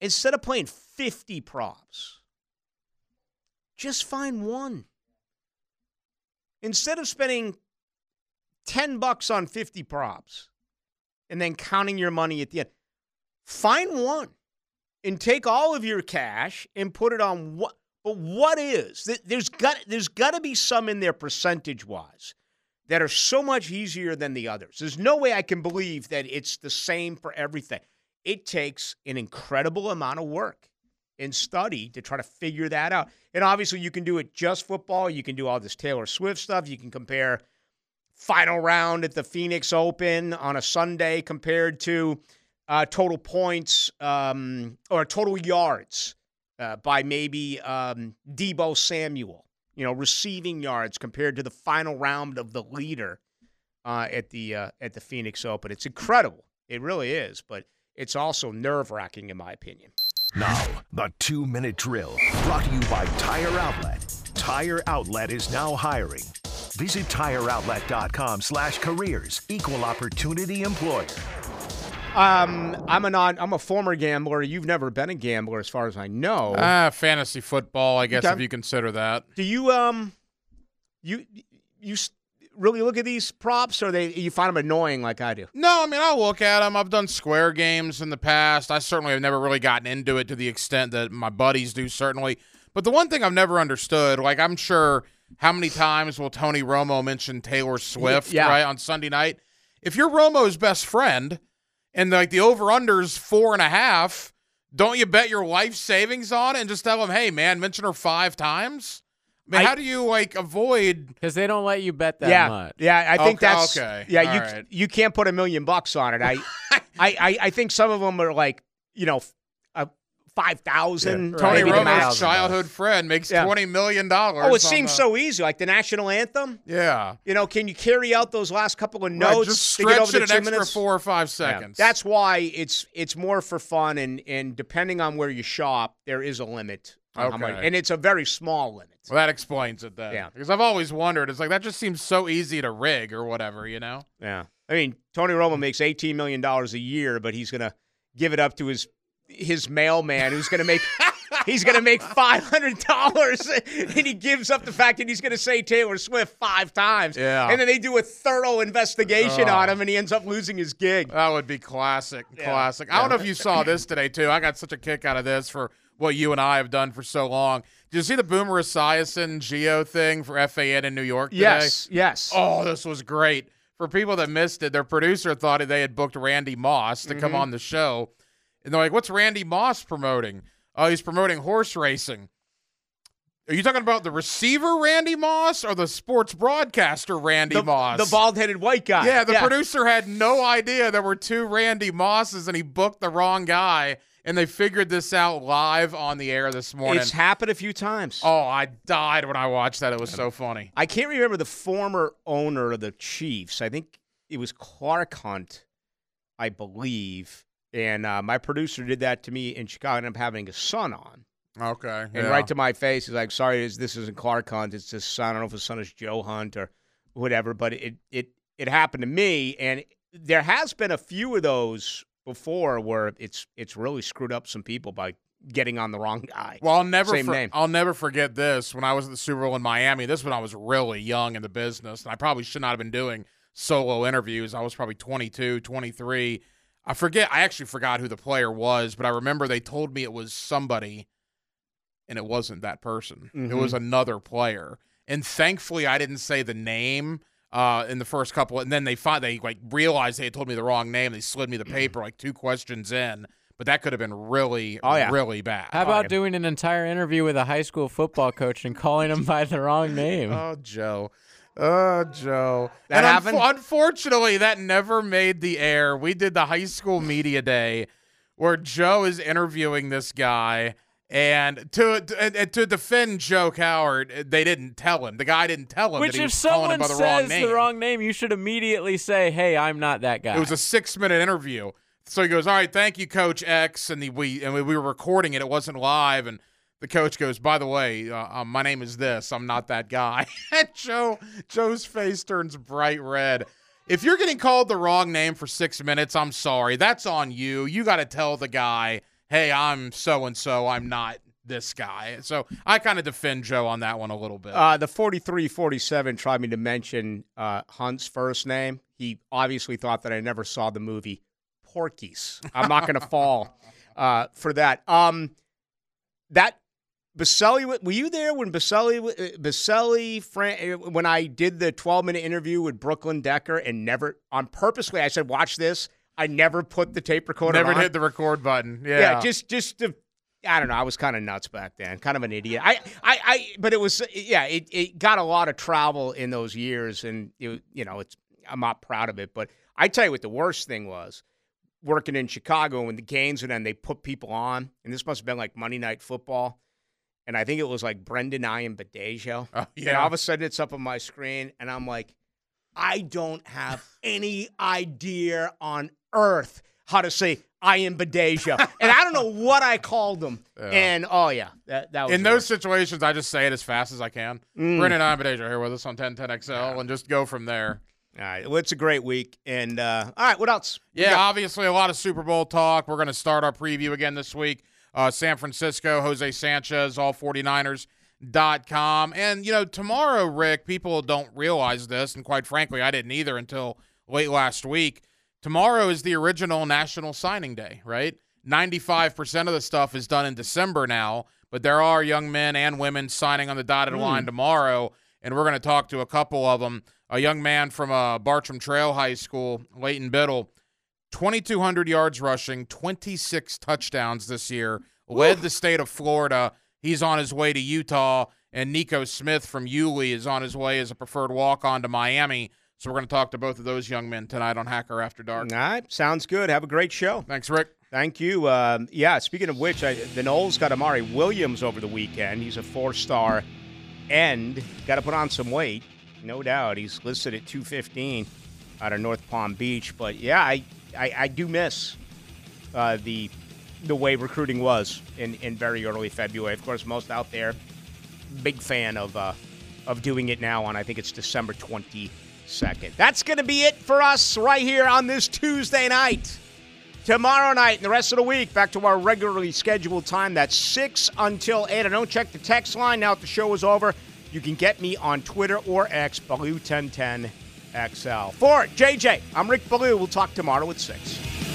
Instead of playing 50 props, just find one. Instead of spending 10 bucks on 50 props and then counting your money at the end. Find one and take all of your cash and put it on what but what is there's got there's got to be some in there percentage wise that are so much easier than the others. There's no way I can believe that it's the same for everything. it takes an incredible amount of work and study to try to figure that out. And obviously, you can do it just football. You can do all this Taylor Swift stuff. You can compare final round at the Phoenix Open on a Sunday compared to uh, total points um, or total yards uh, by maybe um, Deebo Samuel. You know, receiving yards compared to the final round of the leader uh, at the uh, at the Phoenix Open. It's incredible. It really is, but it's also nerve wracking in my opinion. Now, the two minute drill brought to you by Tire Outlet. Tire Outlet is now hiring. Visit tireoutlet.com slash careers. Equal opportunity employer. Um, I'm a non, I'm a former gambler. You've never been a gambler, as far as I know. Ah, fantasy football, I guess, Okay. if you consider that. Do you um, you you s- really look at these props, or they you find them annoying like I do? No, I mean, I'll look at them. I've done square games in the past. I certainly have never really gotten into it to the extent that my buddies do, certainly. But the one thing I've never understood, like, I'm sure how many times will Tony Romo mention Taylor Swift, Yeah. right, on Sunday night? If you're Romo's best friend and, like, the over under's four and a half, don't you bet your life savings on it and just tell them, hey, man, mention her five times? I mean, I- how do you, like, avoid. Because they don't let you bet that yeah, much. yeah. I think Okay, that's okay. yeah. All you right. you can't put a million bucks on it. I I, I I think some of them are like you know five thousand. Tony maybe the. Romo's childhood friend makes Yeah. $20 million. Oh, it seems the- so easy. Like the national anthem. Yeah. You know, can you carry out those last couple of Right, notes? just to get stretch over the it two an extra minutes? four or five Yeah. seconds. That's why it's it's more for fun and and depending on where you shop, there is a limit on how much, Okay. and it's a very small limit. well, that explains it then. Yeah. Because I've always wondered, it's like that just seems so easy to rig or whatever, you know? Yeah, I mean Tony Romo makes eighteen million dollars a year, but he's gonna give it up to his his mailman who's gonna make. He's gonna make five hundred dollars, and he gives up the fact that he's gonna say Taylor Swift five times. Yeah. and then they do a thorough investigation Oh. on him, and he ends up losing his gig. That would be classic. Yeah. Classic. I don't know if you saw this today, too. I got such a kick out of this for what you and I have done for so long. Did you see the Boomer Esiason Gio thing for FAN in New York today? Yes, yes. Oh, this was great. For people that missed it, their producer thought they had booked Randy Moss to Mm-hmm. come on the show. And they're like, what's Randy Moss promoting? Oh, he's promoting horse racing. Are you talking about the receiver Randy Moss or the sports broadcaster Randy the, Moss? the bald-headed white guy. Yeah, the producer had no idea there were two Randy Mosses and he booked the wrong guy. And they figured this out live on the air this morning. It's happened a few times. oh, I died when I watched that. It was so funny. I can't remember the former owner of the Chiefs. I think it was Clark Hunt, I believe. And uh, my producer did that to me in Chicago, and I'm having a son on. Okay. And right to my face, he's like, "Sorry, this this isn't Clark Hunt. It's his son. I don't know if his son is Joe Hunt or whatever." But it it it happened to me, and there has been a few of those before where it's it's really screwed up some people by getting on the wrong guy. Well, I'll never Same for- name. I'll never forget this when I was at the Super Bowl in Miami. This when I was really young in the business, and I probably should not have been doing solo interviews. I was probably 22, 23. I forget. I actually forgot who the player was, but I remember they told me it was somebody, and it wasn't that person. It Mm-hmm. was another player, and thankfully I didn't say the name. Uh, in the first couple, and then they find they like realized they had told me the wrong name. They slid me the paper like two questions in, but that could have been really, Oh, yeah. really bad. How about yeah. doing an entire interview with a high school football coach and calling him by the wrong name? Oh, Joe. Oh, Joe. That and happened? unfortunately, that never made the air. We did the high school media day where Joe is interviewing this guy. And to to, to defend Joe Coward, they didn't tell him. The guy didn't tell him Which, that he if was calling him someone by the wrong says name. the wrong name, you should immediately say, "Hey, I'm not that guy." It was a six minute interview. So he goes, "All right, thank you, Coach X." And the, we and we were recording it; it wasn't live. And the coach goes, "By the way, uh, um, my name is this. I'm not that guy." and Joe Joe's face turns bright red. If you're getting called the wrong name for six minutes, I'm sorry. That's on you. You got to tell the guy, "Hey, I'm so and so. I'm not." This guy. So I kind of defend Joe on that one a little bit. Uh, the 43 47 tried me to mention uh, Hunt's first name. He obviously thought that I never saw the movie Porky's. I'm not going to fall uh, for that. Um, that Baselli, were you there when Baselli, uh, Baselli, Fran, uh, when I did the 12 minute interview with Brooklyn Decker and never, on purposely, I said, watch this. I never put the tape recorder Never on. hit the record button. Yeah. yeah, just just to I don't know. I was kind of nuts back then, kind of an idiot. I, I, I but it was yeah. It, it got a lot of travel in those years, and it, you know, it's I'm not proud of it. But I tell you what, the worst thing was working in Chicago when the games and then they put people on, and this must have been like Monday Night Football, and I think it was like Brendan Ayanbadejo. Oh, And all of a sudden it's up on my screen, and I'm like, I don't have any idea on earth how to say Ayanbadejo. and I don't know what I called them. And oh yeah, that, that was In those situations, I just say it as fast as I can. Mm. Brendan Ayanbadejo here with us on 1010XL and just go from there. All right, well, it's a great week. And uh, all right, what else? Yeah, obviously a lot of Super Bowl talk. We're going to start our preview again this week. Uh, San Francisco, Jose Sanchez, all 49ers.com. And, you know, tomorrow, Rick, people don't realize this, and quite frankly, I didn't either until late last week. Tomorrow is the original National Signing Day, right? 95% of the stuff is done in December now, but there are young men and women signing on the dotted line tomorrow, and we're going to talk to a couple of them. A young man from uh, Bartram Trail High School, Leighton Biddle, 2,200 yards rushing, 26 touchdowns this year, led the state of Florida. He's on his way to Utah, and Nico Smith from Yulee is on his way as a preferred walk on to Miami. So we're going to talk to both of those young men tonight on Hacker After Dark. All right, sounds good. Have a great show. Thanks, Rick. Thank you. Um, yeah, speaking of which, I, the Noles got Amari Williams over the weekend. He's a four star end. Got to put on some weight, no doubt. He's listed at 215 out of North Palm Beach. But yeah, I, I, I do miss uh, the the way recruiting was in, in very early February. Of course, most out there, big fan of uh, of doing it now on I think it's December 22nd. That's going to be it for us right here on this Tuesday night. Tomorrow night and the rest of the week, back to our regularly scheduled time. That's 6 until 8. I don't check the text line now that the show is over. You can get me on Twitter or X, Ballou1010XL. For JJ, I'm Rick Ballou. We'll talk tomorrow at 6.